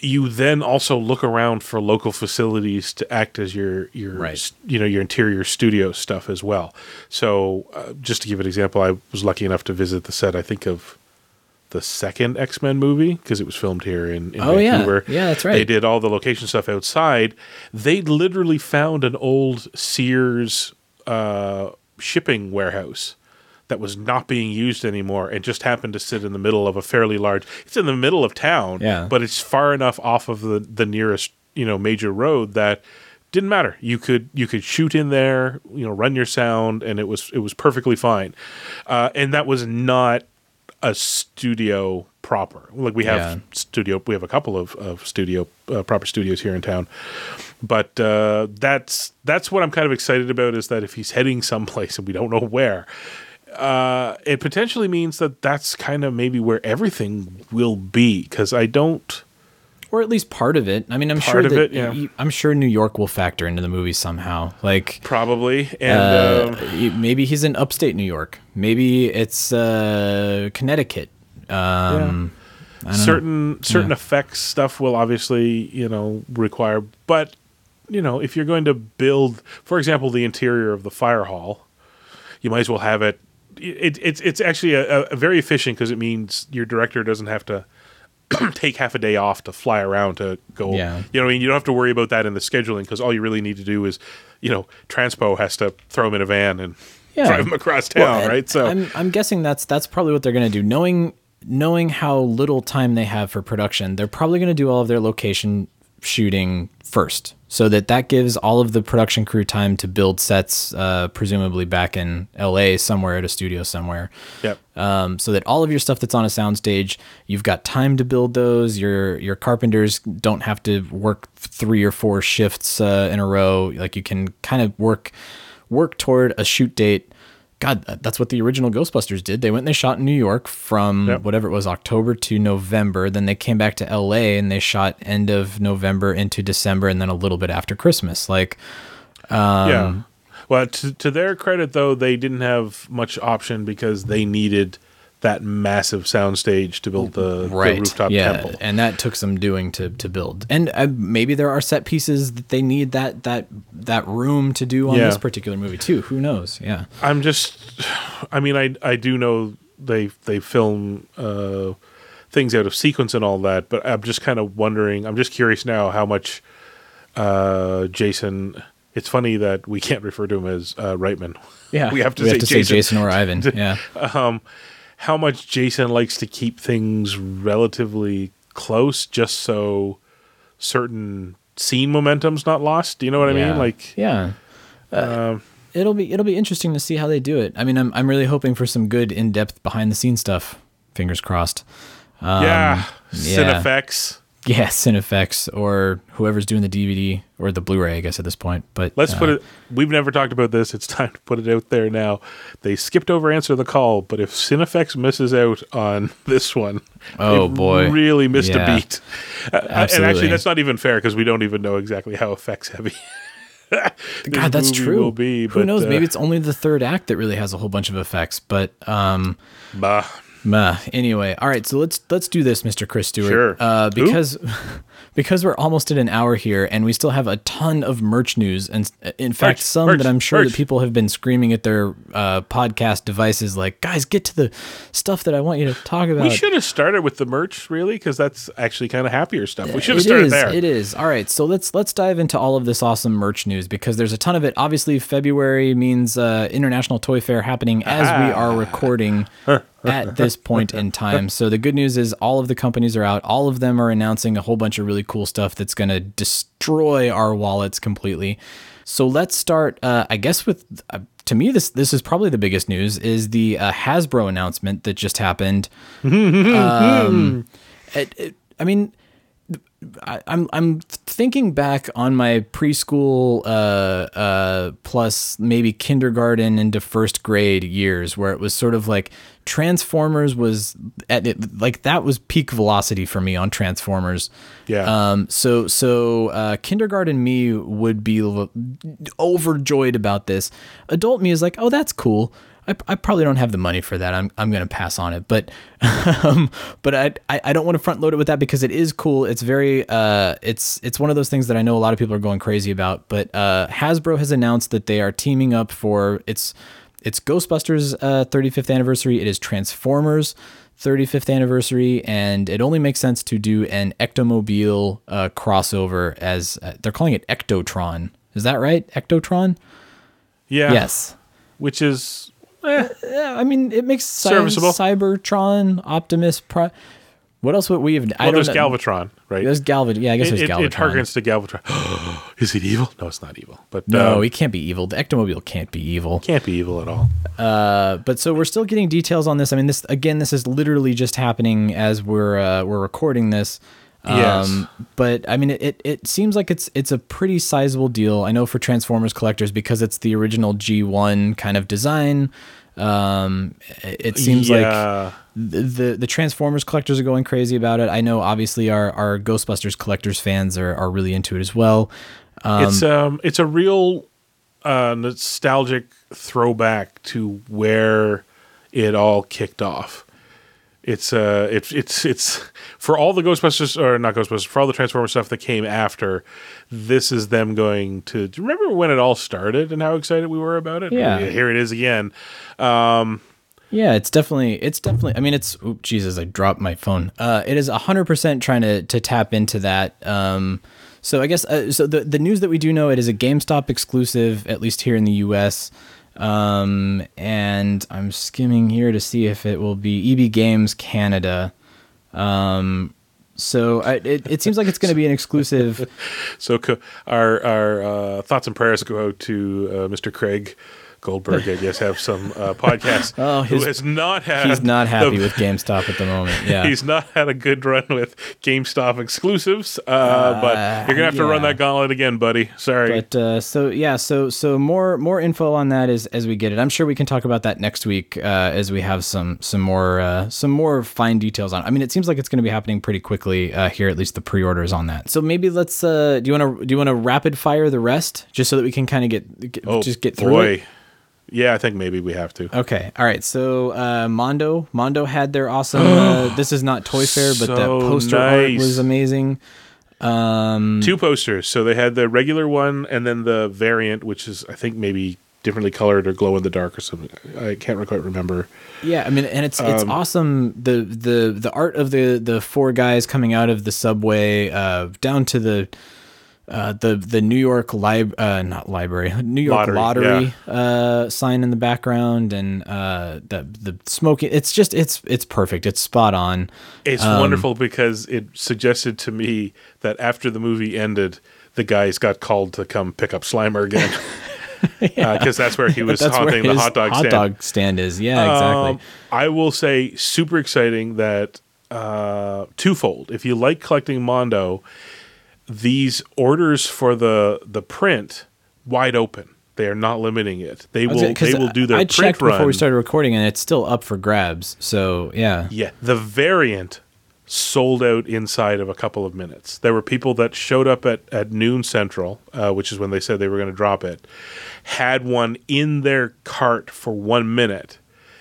you then also look around for local facilities to act as your your Right. you know your interior studio stuff as well. So, uh, just to give an example, I was lucky enough to visit the set. I think of the second X Men movie because it was filmed here in, in Oh, yeah. Vancouver. Yeah, that's right. They did all the location stuff outside. They literally found an old Sears uh, shipping warehouse that was not being used anymore and just happened to sit in the middle of a fairly large. It's in the middle of town, Yeah. but it's far enough off of the the nearest you know major road that didn't matter. You could you could shoot in there, you know, run your sound, and it was it was perfectly fine. Uh, and that was not a studio proper. Like we have Yeah. studio, we have a couple of of studio uh, proper studios here in town, but uh, that's that's what I'm kind of excited about is that if he's heading someplace and we don't know where. Uh, it potentially means that that's kind of maybe where everything will be because I don't. or at least part of it. I mean, I'm sure of that it, yeah. I'm sure New York will factor into the movie somehow. Like Probably, and uh, um, maybe he's in upstate New York. Maybe it's uh, Connecticut. Um, know. certain certain Yeah. effects stuff will obviously you know require, but you know if you're going to build, for example, the interior of the fire hall, you might as well have it. It, it's it's actually a, a very efficient because it means your director doesn't have to *clears throat* take half a day off to fly around to go. Yeah. You know, what I mean, you don't have to worry about that in the scheduling because all you really need to do is, you know, Transpo has to throw him in a van and Yeah. drive him across town, Well, right? So I'm I'm guessing that's that's probably what they're going to do. Knowing knowing how little time they have for production, they're probably going to do all of their location shooting first, so that that gives all of the production crew time to build sets, uh, presumably back in L.A. somewhere at a studio somewhere. Yep. Um, so that all of your stuff that's on a soundstage, you've got time to build those. Your your carpenters don't have to work three or four shifts uh, in a row. Like you can kind of work work toward a shoot date. God, that's what the original Ghostbusters did. They went and they shot in New York from Yep. whatever it was, October to November. Then they came back to LA and they shot end of November into December and then a little bit after Christmas. Like, um, yeah. Well, to, to their credit, though, they didn't have much option because they needed that massive soundstage to build the, the right. rooftop yeah. temple. And that took some doing to, to build. And uh, maybe there are set pieces that they need that, that, that room to do on Yeah. this particular movie too. Who knows? Yeah. I'm just, I mean, I I do know they they film uh, things out of sequence and all that, but I'm just kind of wondering. I'm just curious now how much uh, Jason. It's funny that we can't refer to him as uh, Reitman. Yeah. *laughs* we have to, say, Jason. Jason or Ivan. *laughs* Yeah. um, how much Jason likes to keep things relatively close, just so certain scene momentum's not lost. Do you know what I Yeah. mean? Like, yeah. Uh, it'll be it'll be interesting to see how they do it. I mean, I'm I'm really hoping for some good in depth behind the scenes stuff. Fingers crossed. Um, yeah, yeah. Cinefex. Yeah, *laughs* Cinefex or whoever's doing the DVD or the Blu-ray, I guess at this point. But Let's uh, put it. We've never talked about this. It's *laughs* time to put it out there now. They skipped over answer the call, but if Cinefex misses out on *laughs* this one, Oh, boy. really missed Yeah. a beat. Uh, and actually, that's not even fair because we don't even know exactly how effects heavy. God, that's true. Will be, Who but, knows? uh, Maybe it's only the third act that really has a whole bunch of effects. But um, bah. Meh. Anyway, all right. So let's let's do this, Mr. Chris Stewart. Sure. Uh, because *laughs* because we're almost at an hour here, and we still have a ton of merch news, and uh, in fact, Merch, some merch, that I'm sure merch. that people have been screaming at their uh, podcast devices, like, "Guys, get to the stuff that I want you to talk about." We should have started with the merch, really, because that's actually kind of happier stuff. We should have started is, there. It is. All right, so let's let's dive into all of this awesome merch news because there's a ton of it. Obviously, February means uh, International Toy Fair happening as we Ah. are recording at this point in *laughs* time. So the good news is all of the companies are out. All of them are announcing a whole bunch of really cool stuff that's going to destroy our wallets completely. So let's start, uh, I guess, with uh, to me this this is probably the biggest news is the uh, Hasbro announcement that just happened. *laughs* um, it, it, I mean, I, I'm I'm thinking back on my preschool uh, uh, plus maybe kindergarten into first grade years where it was sort of like Transformers was at it, like that was peak velocity for me on Transformers. Yeah. Um. So so uh, kindergarten me would be overjoyed about this. Adult me is like, oh, that's cool. I, I probably don't have the money for that. I'm, I'm going to pass on it, but *laughs* um, but I, I don't want to front load it with that because it is cool. It's very uh it's it's one of those things that I know a lot of people are going crazy about. But uh, Hasbro has announced that they are teaming up for its it's Ghostbusters uh, 35th anniversary. It is Transformers 35th anniversary, and it only makes sense to do an Ectomobile uh, crossover as uh, they're calling it Ectotron. Is that right? Ectotron? yeah. Yes. Which is eh, Yeah, I mean, it makes sense. Serviceable. Cybertron, Optimus Prime. What else would we have? I well, don't there's know. Galvatron, right? There's Galvatron. Yeah, I guess it, there's Galvatron. it harkens to Galvatron. *gasps* is it evil? No, it's not evil. But no, um, he can't be evil. The Ectomobile can't be evil. can't be evil at all. Uh, but so we're still getting details on this. I mean, this again, this is literally just happening as we're uh, we're recording this. Yes. but I mean, it, it, seems like it's it's a pretty sizable deal. I know for Transformers collectors because it's the original G1 kind of design. Um, it, seems like the, the the Transformers collectors are going crazy about it. I know obviously our our Ghostbusters collectors fans are are really into it as well. it's um it's a real uh, nostalgic throwback to where it all kicked off. It's uh it's it's it's for all the Ghostbusters or not Ghostbusters for all the Transformers stuff that came after. This is them going to. Do you remember when it all started and how excited we were about it? Yeah. here it is again. Yeah, it's definitely it's definitely I mean it's oop Jesus, I dropped my phone. Uh it is 100% trying to to tap into that. Um so I guess uh, so the the news that we do know it is a GameStop exclusive at least here in the US. Um and I'm skimming here to see if it will be EB Games Canada. Um so I, it, it seems like it's going to be an exclusive. *laughs* So our our uh, thoughts and prayers go out to uh, Mr. Craig Goldberg. I guess have some uh, podcast. *laughs* Oh, his- who has not had. He's not happy the- with GameStop at the moment. Yeah. *laughs* He's not had a good run with GameStop exclusives, uh, but you're gonna have to run that gauntlet again, buddy. Sorry. But uh, so yeah, so so more more info on that as as we get it. I'm sure we can talk about that next week uh, as we have some some more uh, some more fine details on. it. I mean, it seems like it's going to be happening pretty quickly uh, here. At least the pre-orders on that. So maybe let's. Uh, do you want to do you want to rapid fire the rest just so that we can kind of get, get oh just get through boy. it? Yeah, I think maybe we have to. Okay. All right. So uh, Mondo Mondo had their awesome. *gasps* uh, this is not Toy Fair, but the So poster art was amazing. Um, Two posters. So they had the regular one and then the variant, which is I think maybe differently colored or glow in the dark or something. I can't quite remember. Yeah, I mean, and it's it's Um, awesome. The the the art of the the four guys coming out of the subway, uh, down to the. Uh, the the New York lib uh, not library New York Lottery, lottery, uh, sign in the background and uh, the the smoking it's just it's it's perfect it's spot on It's Um, wonderful because it suggested to me that after the movie ended, the guys got called to come pick up Slimer again. *laughs* Because that's where he was haunting the hot dog hot stand. dog stand is yeah exactly Um, I will say, super exciting that uh, twofold. If you like collecting Mondo, these orders for the the print wide open. They are not limiting it. They will. gonna- They will do their I print checked run. before we started recording and it's still up for grabs so yeah Yeah, the variant sold out inside of a couple of minutes. There were people that showed up at, at noon central, uh, which is when they said they were going to drop it, had one in their cart for one minute.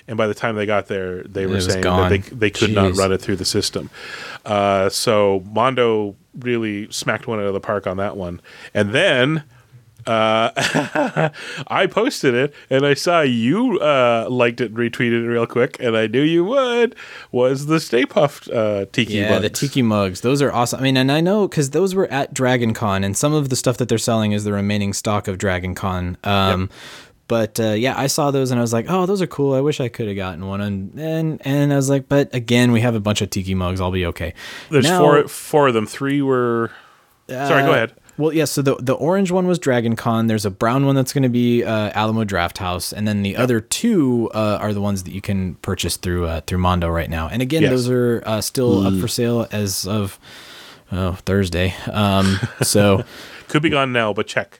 And by the time they got there, they were saying gone. that they, they could not run it through the system. Uh, so Mondo really smacked one out of the park on that one. And then uh, *laughs* I posted it and I saw you uh, liked it and retweeted it real quick, and I knew you would. Was the Stay Puft uh, Tiki Yeah, the mugs. tiki mugs. Those are awesome. I mean, and I know because those were at Dragon Con, and some of the stuff that they're selling is the remaining stock of Dragon Con. Um, But uh, yeah, I saw those and I was like, oh, those are cool. I wish I could have gotten one. And, and and I was like, but again, we have a bunch of tiki mugs. I'll be okay. There's Now- four four of them. Three were. Sorry, go Uh, ahead. Well, yeah. So the the orange one was Dragon Con. There's a brown one that's going to be uh, Alamo Draft House, and then the other two uh, are the ones that you can purchase through uh, through Mondo right now. And again, Yes. those are uh, still up for sale as of oh, Thursday. Um, so *laughs* Could be gone now, but check.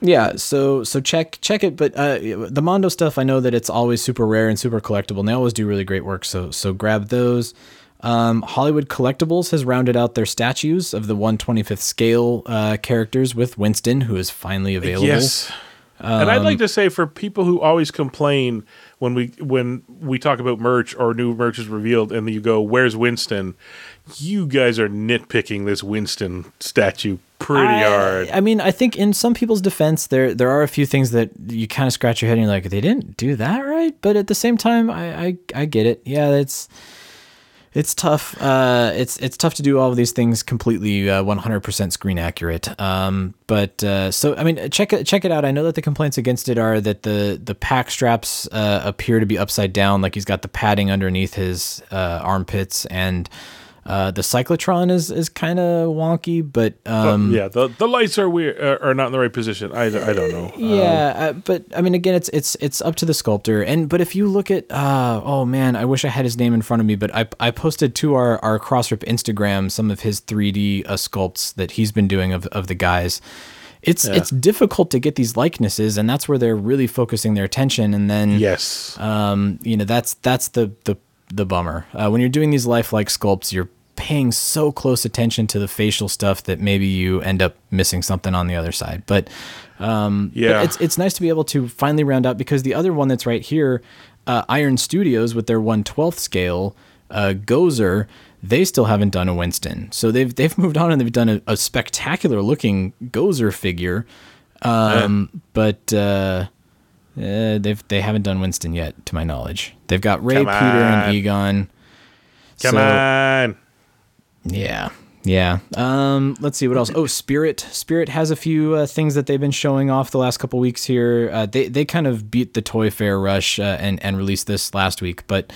Yeah, so so check check it. But uh, the Mondo stuff, I know that it's always super rare and super collectible. And they always do really great work. So so grab those. Um, Hollywood Collectibles has rounded out their statues of the 125th scale uh, characters with Winston, who is finally available. Yes. and I'd Um, like to say for people who always complain when we when we talk about merch or new merch is revealed and you go, "Where's Winston?" You guys are nitpicking this Winston statue pretty I, hard. I mean, I think in some people's defense, there there are a few things that you kind of scratch your head and you're like, they didn't do that right. But at the same time, I I, I get it. Yeah, it's it's tough. Uh, it's it's tough to do all of these things completely uh, 100% screen accurate. Um, but uh, so I mean, check it check it out. I know that the complaints against it are that the the pack straps uh, appear to be upside down, like he's got the padding underneath his uh, armpits and. Uh, the cyclotron is is kind of wonky, but um, yeah, the the lights are weird uh, are not in the right position. I, I don't know. *laughs* yeah, uh, but I mean, again, it's it's it's up to the sculptor. And but if you look at, uh, oh man, I wish I had his name in front of me. But I I posted to our our Crossrip Instagram some of his 3D uh, sculpts that he's been doing of of the guys. It's it's difficult to get these likenesses, and that's where they're really focusing their attention. And then yes, um, you know that's that's the the the bummer uh, when you're doing these lifelike sculpts you're paying so close attention to the facial stuff that maybe you end up missing something on the other side but um but Yeah. it's it's nice to be able to finally round out because the other one that's right here uh, iron studios with their 112th scale uh gozer they still haven't done a winston so they've they've *laughs* moved on and they've done a, a spectacular looking gozer figure um but uh uh, they've they haven't done Winston yet, to my knowledge. They've got Ray, Peter, and. Egon. come So, on. Yeah, yeah. Um, let's see what else. Oh, Spirit. Spirit has a few uh, things that they've been showing off the last couple weeks here. Uh, they they kind of beat the Toy Fair rush uh, and and released this last week, but.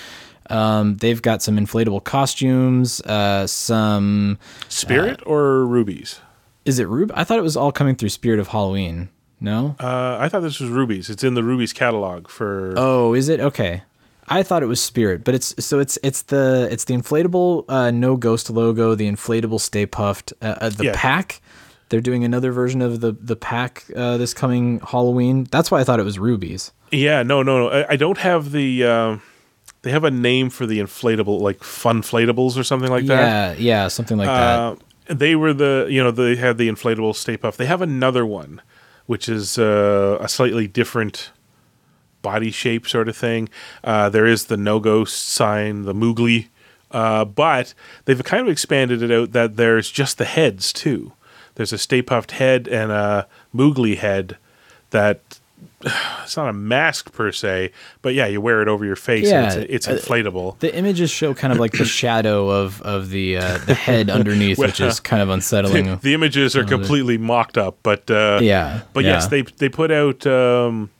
Um, they've got some inflatable costumes, uh, some Spirit or rubies? is it Rube? I thought it was all coming through Spirit of Halloween. No? Uh, I thought this was rubies. It's in the rubies catalog for. Oh, is it okay? I thought it was Spirit, but it's so it's it's the it's the inflatable uh, no ghost logo, the inflatable Stay Puft, uh, uh, the Yeah. pack. They're doing another version of the the pack uh, this coming Halloween. That's why I thought it was Rubie's. Yeah, no, no, no. I, I don't have the. Uh, they have a name for the inflatable, like fun inflatables or something like that. Yeah, yeah, something like Uh, that. they were the you know they had the inflatable Stay Puft. They have another one, which is uh, a slightly different body shape sort of thing. Uh, there is the no ghost sign, the Moogly, uh, but they've kind of expanded it out that there's just the heads too. There's a Stay Puft head and a Moogly head that. *sighs* It's not a mask per se, but yeah, you wear it over your face. Yeah, and it's, uh, it's inflatable. The images show kind of like the *coughs* shadow of of the uh, the head underneath, which is kind of unsettling. *laughs* the images are completely mocked up, but uh, Yeah, but yes, they they put out. Um,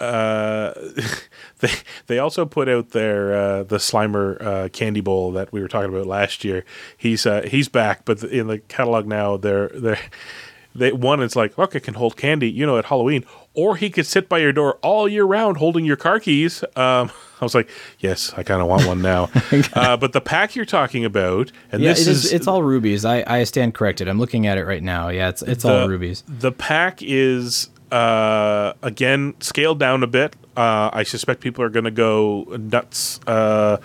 uh, *laughs* they they also put out their uh, the Slimer uh, candy bowl that we were talking about last year. He's uh, he's back, but in the catalog now, they're they're. They, one, it's like, look, it can hold candy, you know, at Halloween, or he could sit by your door all year round holding your car keys. Um, *laughs* I was like, yes, I kind of want one now. *laughs* uh, but the pack you're talking about, and yeah, this it is, is it's all Rubie's. I, I stand corrected. I'm looking at it right now. Yeah, it's it's the, all Rubie's. The pack is uh, again scaled down a bit. Uh, I suspect people are going to go nuts uh,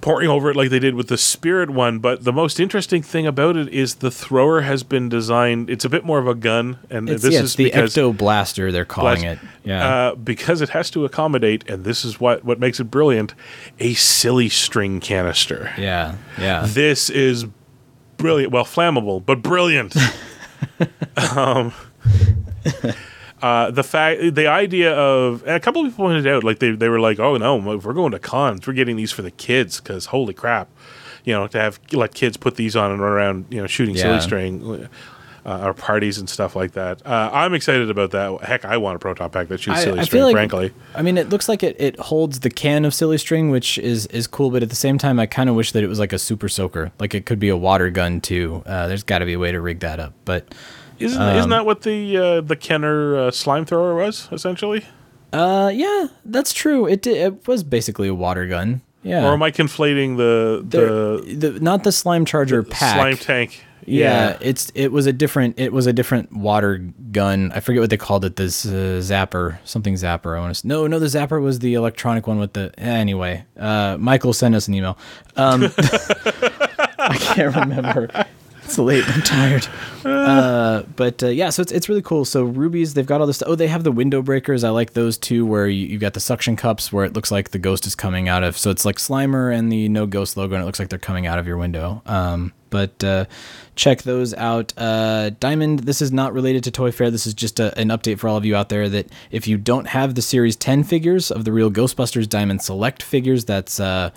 pouring over it like they did with the Spirit one. But the most interesting thing about it is the thrower has been designed. It's a bit more of a gun, and It's, this yeah, is the. Ecto Blaster. They're calling Blast- it. Yeah. Uh, because it has to accommodate, and this is what, what makes it brilliant, a silly string canister. yeah. Yeah. This is brilliant. Well, flammable, but brilliant. *laughs* um, *laughs* uh, the fact, the idea of, a couple of people pointed out, like they, they were like, "Oh no, if we're going to cons, we're getting these for the kids because holy crap, you know, to have let kids put these on and run around, you know, shooting silly string." Uh, or parties and stuff like that. Uh, I'm excited about that. Heck, I want a proton pack that shoots silly string. frankly, I mean, it looks like it, it holds the can of silly string, which is is cool. But at the same time, I kind of wish that it was like a super soaker. Like it could be a water gun too. Uh, there's got to be a way to rig that up. But isn't Um, isn't that what the uh, the Kenner uh, slime thrower was essentially? uh, yeah, that's true. It di- it was basically a water gun. Yeah. Or am I conflating the There- the the, not the slime charger pack? slime tank? Yeah, it's it was a different it was a different water gun. I forget what they called it. This uh, zapper, something zapper. I want to no no the zapper was the electronic one with the anyway. Uh, Michael sent us an email. Um, *laughs* I can't remember. It's late. I'm tired. *laughs* Uh, but uh, yeah, so it's it's really cool. So Rubie's, they've got all this. Oh, they have the window breakers. I like those too, where you, you got the suction cups where it looks like the ghost is coming out of. So it's like Slimer and the no ghost logo, and it looks like they're coming out of your window. Um, but uh, check those out. Uh, Diamond, this is not related to Toy Fair. This is just a, an update for all of you out there that if you don't have the Series 10 figures of the real Ghostbusters Diamond Select figures, that's uh,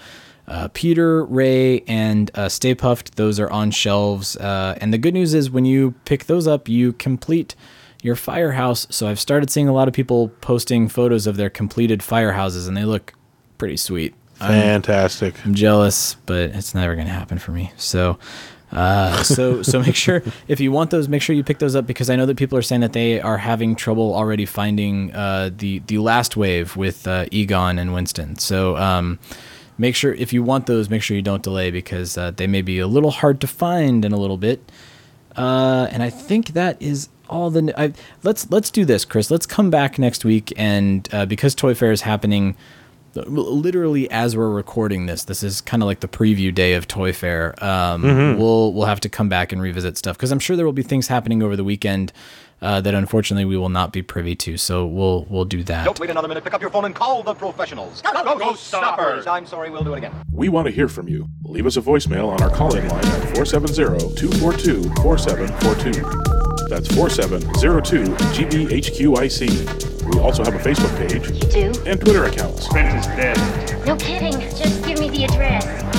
uh, Peter, Ray, and uh, Stay Puft. Those are on shelves. Uh, and the good news is when you pick those up, you complete your firehouse. So I've started seeing a lot of people posting photos of their completed firehouses, and they look pretty sweet. Fantastic. I'm jealous, but it's never going to happen for me. So, uh, so so make sure *laughs* if you want those, make sure you pick those up because I know that people are saying that they are having trouble already finding uh, the the last wave with uh, Egon and Winston. So. Um, Make sure if you want those, make sure you don't delay because uh, they may be a little hard to find in a little bit. Uh, and I think that is all the. I, let's let's do this, Chris. Let's come back next week, and uh, because Toy Fair is happening literally as we're recording this, this is kind of like the preview day of Toy Fair. Um, We'll we'll have to come back and revisit stuff because I'm sure there will be things happening over the weekend uh, that unfortunately we will not be privy to. So we'll we'll do that. Don't wait another minute. Pick up your phone and call the professionals. Go, go, go, stoppers! I'm sorry, we'll do it again. We want to hear from you. Leave us a voicemail on our call-in line at 470-242-4742. That's 4702-GBHQIC. We also have a Facebook page Do? and Twitter accounts. Spence is dead. No kidding. Just give me the address.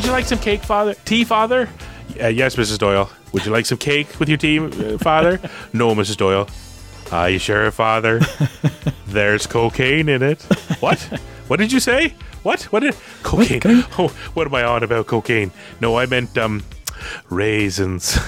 Would you like some cake, Father? Tea, Father? Uh, yes, Mrs. Doyle. Would you like some cake with your tea, uh, Father? *laughs* no, Mrs. Doyle. Are you sure, Father? *laughs* There's cocaine in it. What? What did you say? What? What did cocaine? Cocaine? *laughs* Oh, what am I on about cocaine? No, I meant um raisins.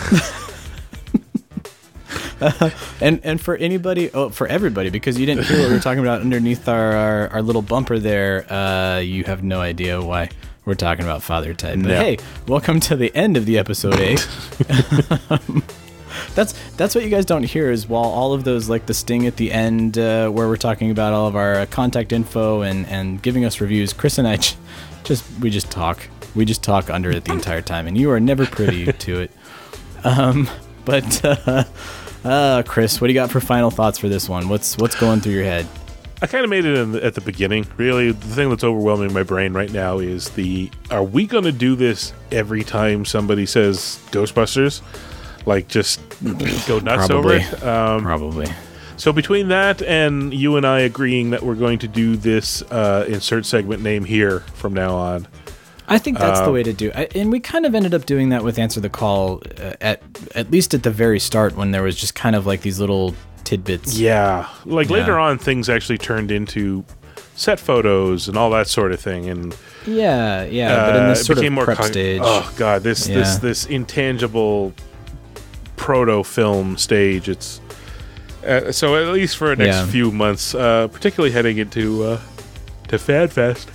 And and for anybody, oh, for everybody, because you didn't hear what we were talking about underneath our, our, our little bumper there, uh, you have no idea why we're talking about Father Ted. But No. hey, welcome to the end of the episode, eight. *laughs* that's that's what you guys don't hear is while all of those like the sting at the end uh, where we're talking about all of our uh, contact info and and giving us reviews. Chris and I j- just we just talk. We just talk under it the entire time, and you are never privy *laughs* to it. Um, but *laughs* uh, uh, Chris, what do you got for final thoughts for this one? What's what's going through your head? I kind of made it in the, at the beginning. Really, the thing that's overwhelming my brain right now is the: Are we going to do this every time somebody says Ghostbusters? Like, just go nuts over it. Um, Probably. So between that and you and I agreeing that we're going to do this uh, insert segment name here from now on, I think that's Uh, the way to do. I, and we kind of ended up doing that with answer the call uh, at at least at the very start when there was just kind of like these little tidbits. yeah, like Yeah. later on, things actually turned into set photos and all that sort of thing, and Yeah, yeah. but in uh, this sort of prep con- stage, Oh god, this this Yeah. this intangible proto film stage. It's uh, so at least for the next Yeah. few months, uh, particularly heading into uh, to FanFest.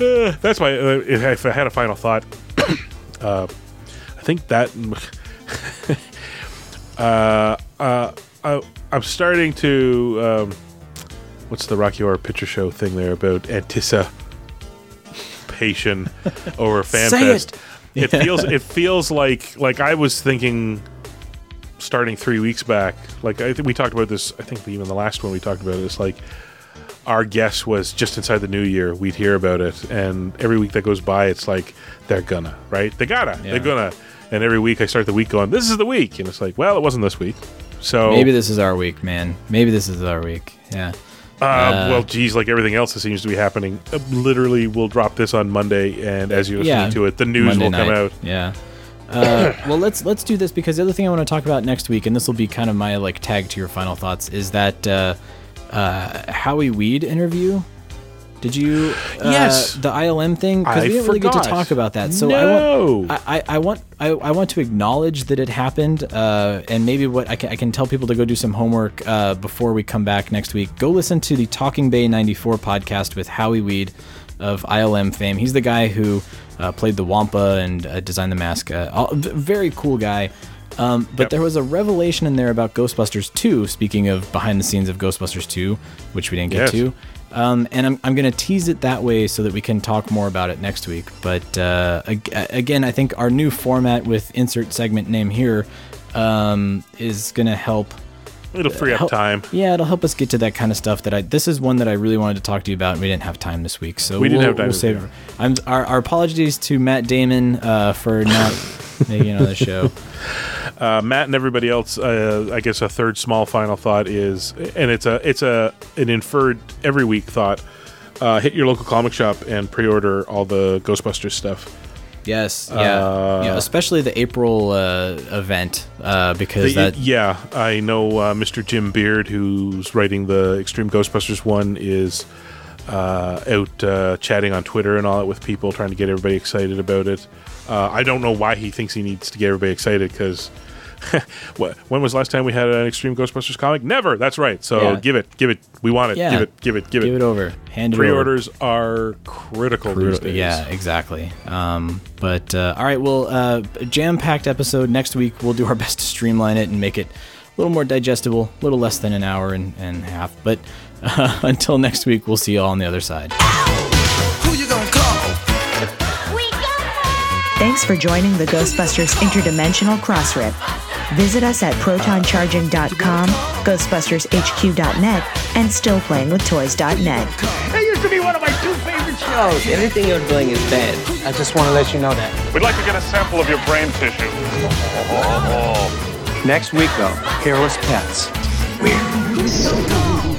Uh, that's why uh, if if I had a final thought, *coughs* uh, I think that *laughs* uh, uh, I, I'm starting to um, what's the Rocky Horror Picture Show thing there about anticipation *laughs* over FanFest. it. It feels it feels like like I was thinking starting three weeks back. Like I think we talked about this. I think even the last one we talked about this. Like our guess was just inside the new year we'd hear about it, and every week that goes by, it's like they're gonna right. They gotta. Yeah. They're gonna. And every week I start the week going, "This is the week," and it's like, well, it wasn't this week. So maybe this is our week, man. Maybe this is our week. Yeah. Uh, well, geez, like everything else that seems to be happening, uh, literally, we'll drop this on Monday, and as you're listening Yeah, to it, the news Monday will come out. Yeah. Uh, *coughs* well, let's let's do this because the other thing I want to talk about next week, and this will be kind of my like tag to your final thoughts, is that uh, uh, Howie Weed interview. Did you? Uh, Yes. The ILM thing because we didn't really get to talk about that. So No. I want I, I, I want I, I want to acknowledge that it happened, uh, and maybe what I can I can tell people to go do some homework uh, before we come back next week. Go listen to the Talking Bay '94 podcast with Howie Weed of ILM fame. He's the guy who uh, played the Wampa and uh, designed the mask. Uh, all, very cool guy. Um, but Yep. there was a revelation in there about Ghostbusters 2. Speaking of behind the scenes of Ghostbusters 2, which we didn't get Yes. to, Um, and I'm, I'm going to tease it that way so that we can talk more about it next week. But uh, ag- again, I think our new format with insert segment name here um, is going to help. It'll free up help- time. Yeah, it'll help us get to that kind of stuff. That I this is one that I really wanted to talk to you about, and we didn't have time this week. So We didn't we'll, have time We'll save. I'm our, our apologies to Matt Damon uh, for not *laughs* making it on the show. Uh, Matt and everybody else, uh, I guess a third small final thought is, and it's a it's a an inferred every week thought. Uh, hit your local comic shop and pre-order all the Ghostbusters stuff. Yes, yeah, Uh, yeah especially the April uh, event uh, because The- that yeah, I know uh, Mr. Jim Beard, who's writing the Extreme Ghostbusters one, is uh, out uh, chatting on Twitter and all that with people, trying to get everybody excited about it. Uh, I don't know why he thinks he needs to get everybody excited because. *laughs* when was the last time we had an Extreme Ghostbusters comic? Never. That's right. So Yeah. give it, give it. We want it. Yeah. Give it, give it, give it. give it over, hand it over. Pre-orders are critical these Brutal- days. Yeah, exactly. Um, but uh, all right, well, uh, jam-packed episode next week. We'll do our *laughs* best to streamline it and make it a little more digestible, a little less than an hour and, and a half. But uh, *laughs* until next week, we'll see you all on the other side. Who you gonna call? Thanks for joining the Ghostbusters Interdimensional Cross Crossrip. Visit us at protoncharging.com, ghostbustershq.net, and stillplayingwithtoys.net. That used to be one of my two favorite shows. Anything you're doing is bad. I just want to let you know that. We'd like to get a sample of your brain tissue. Oh. Next week, though, hairless pets. Weird.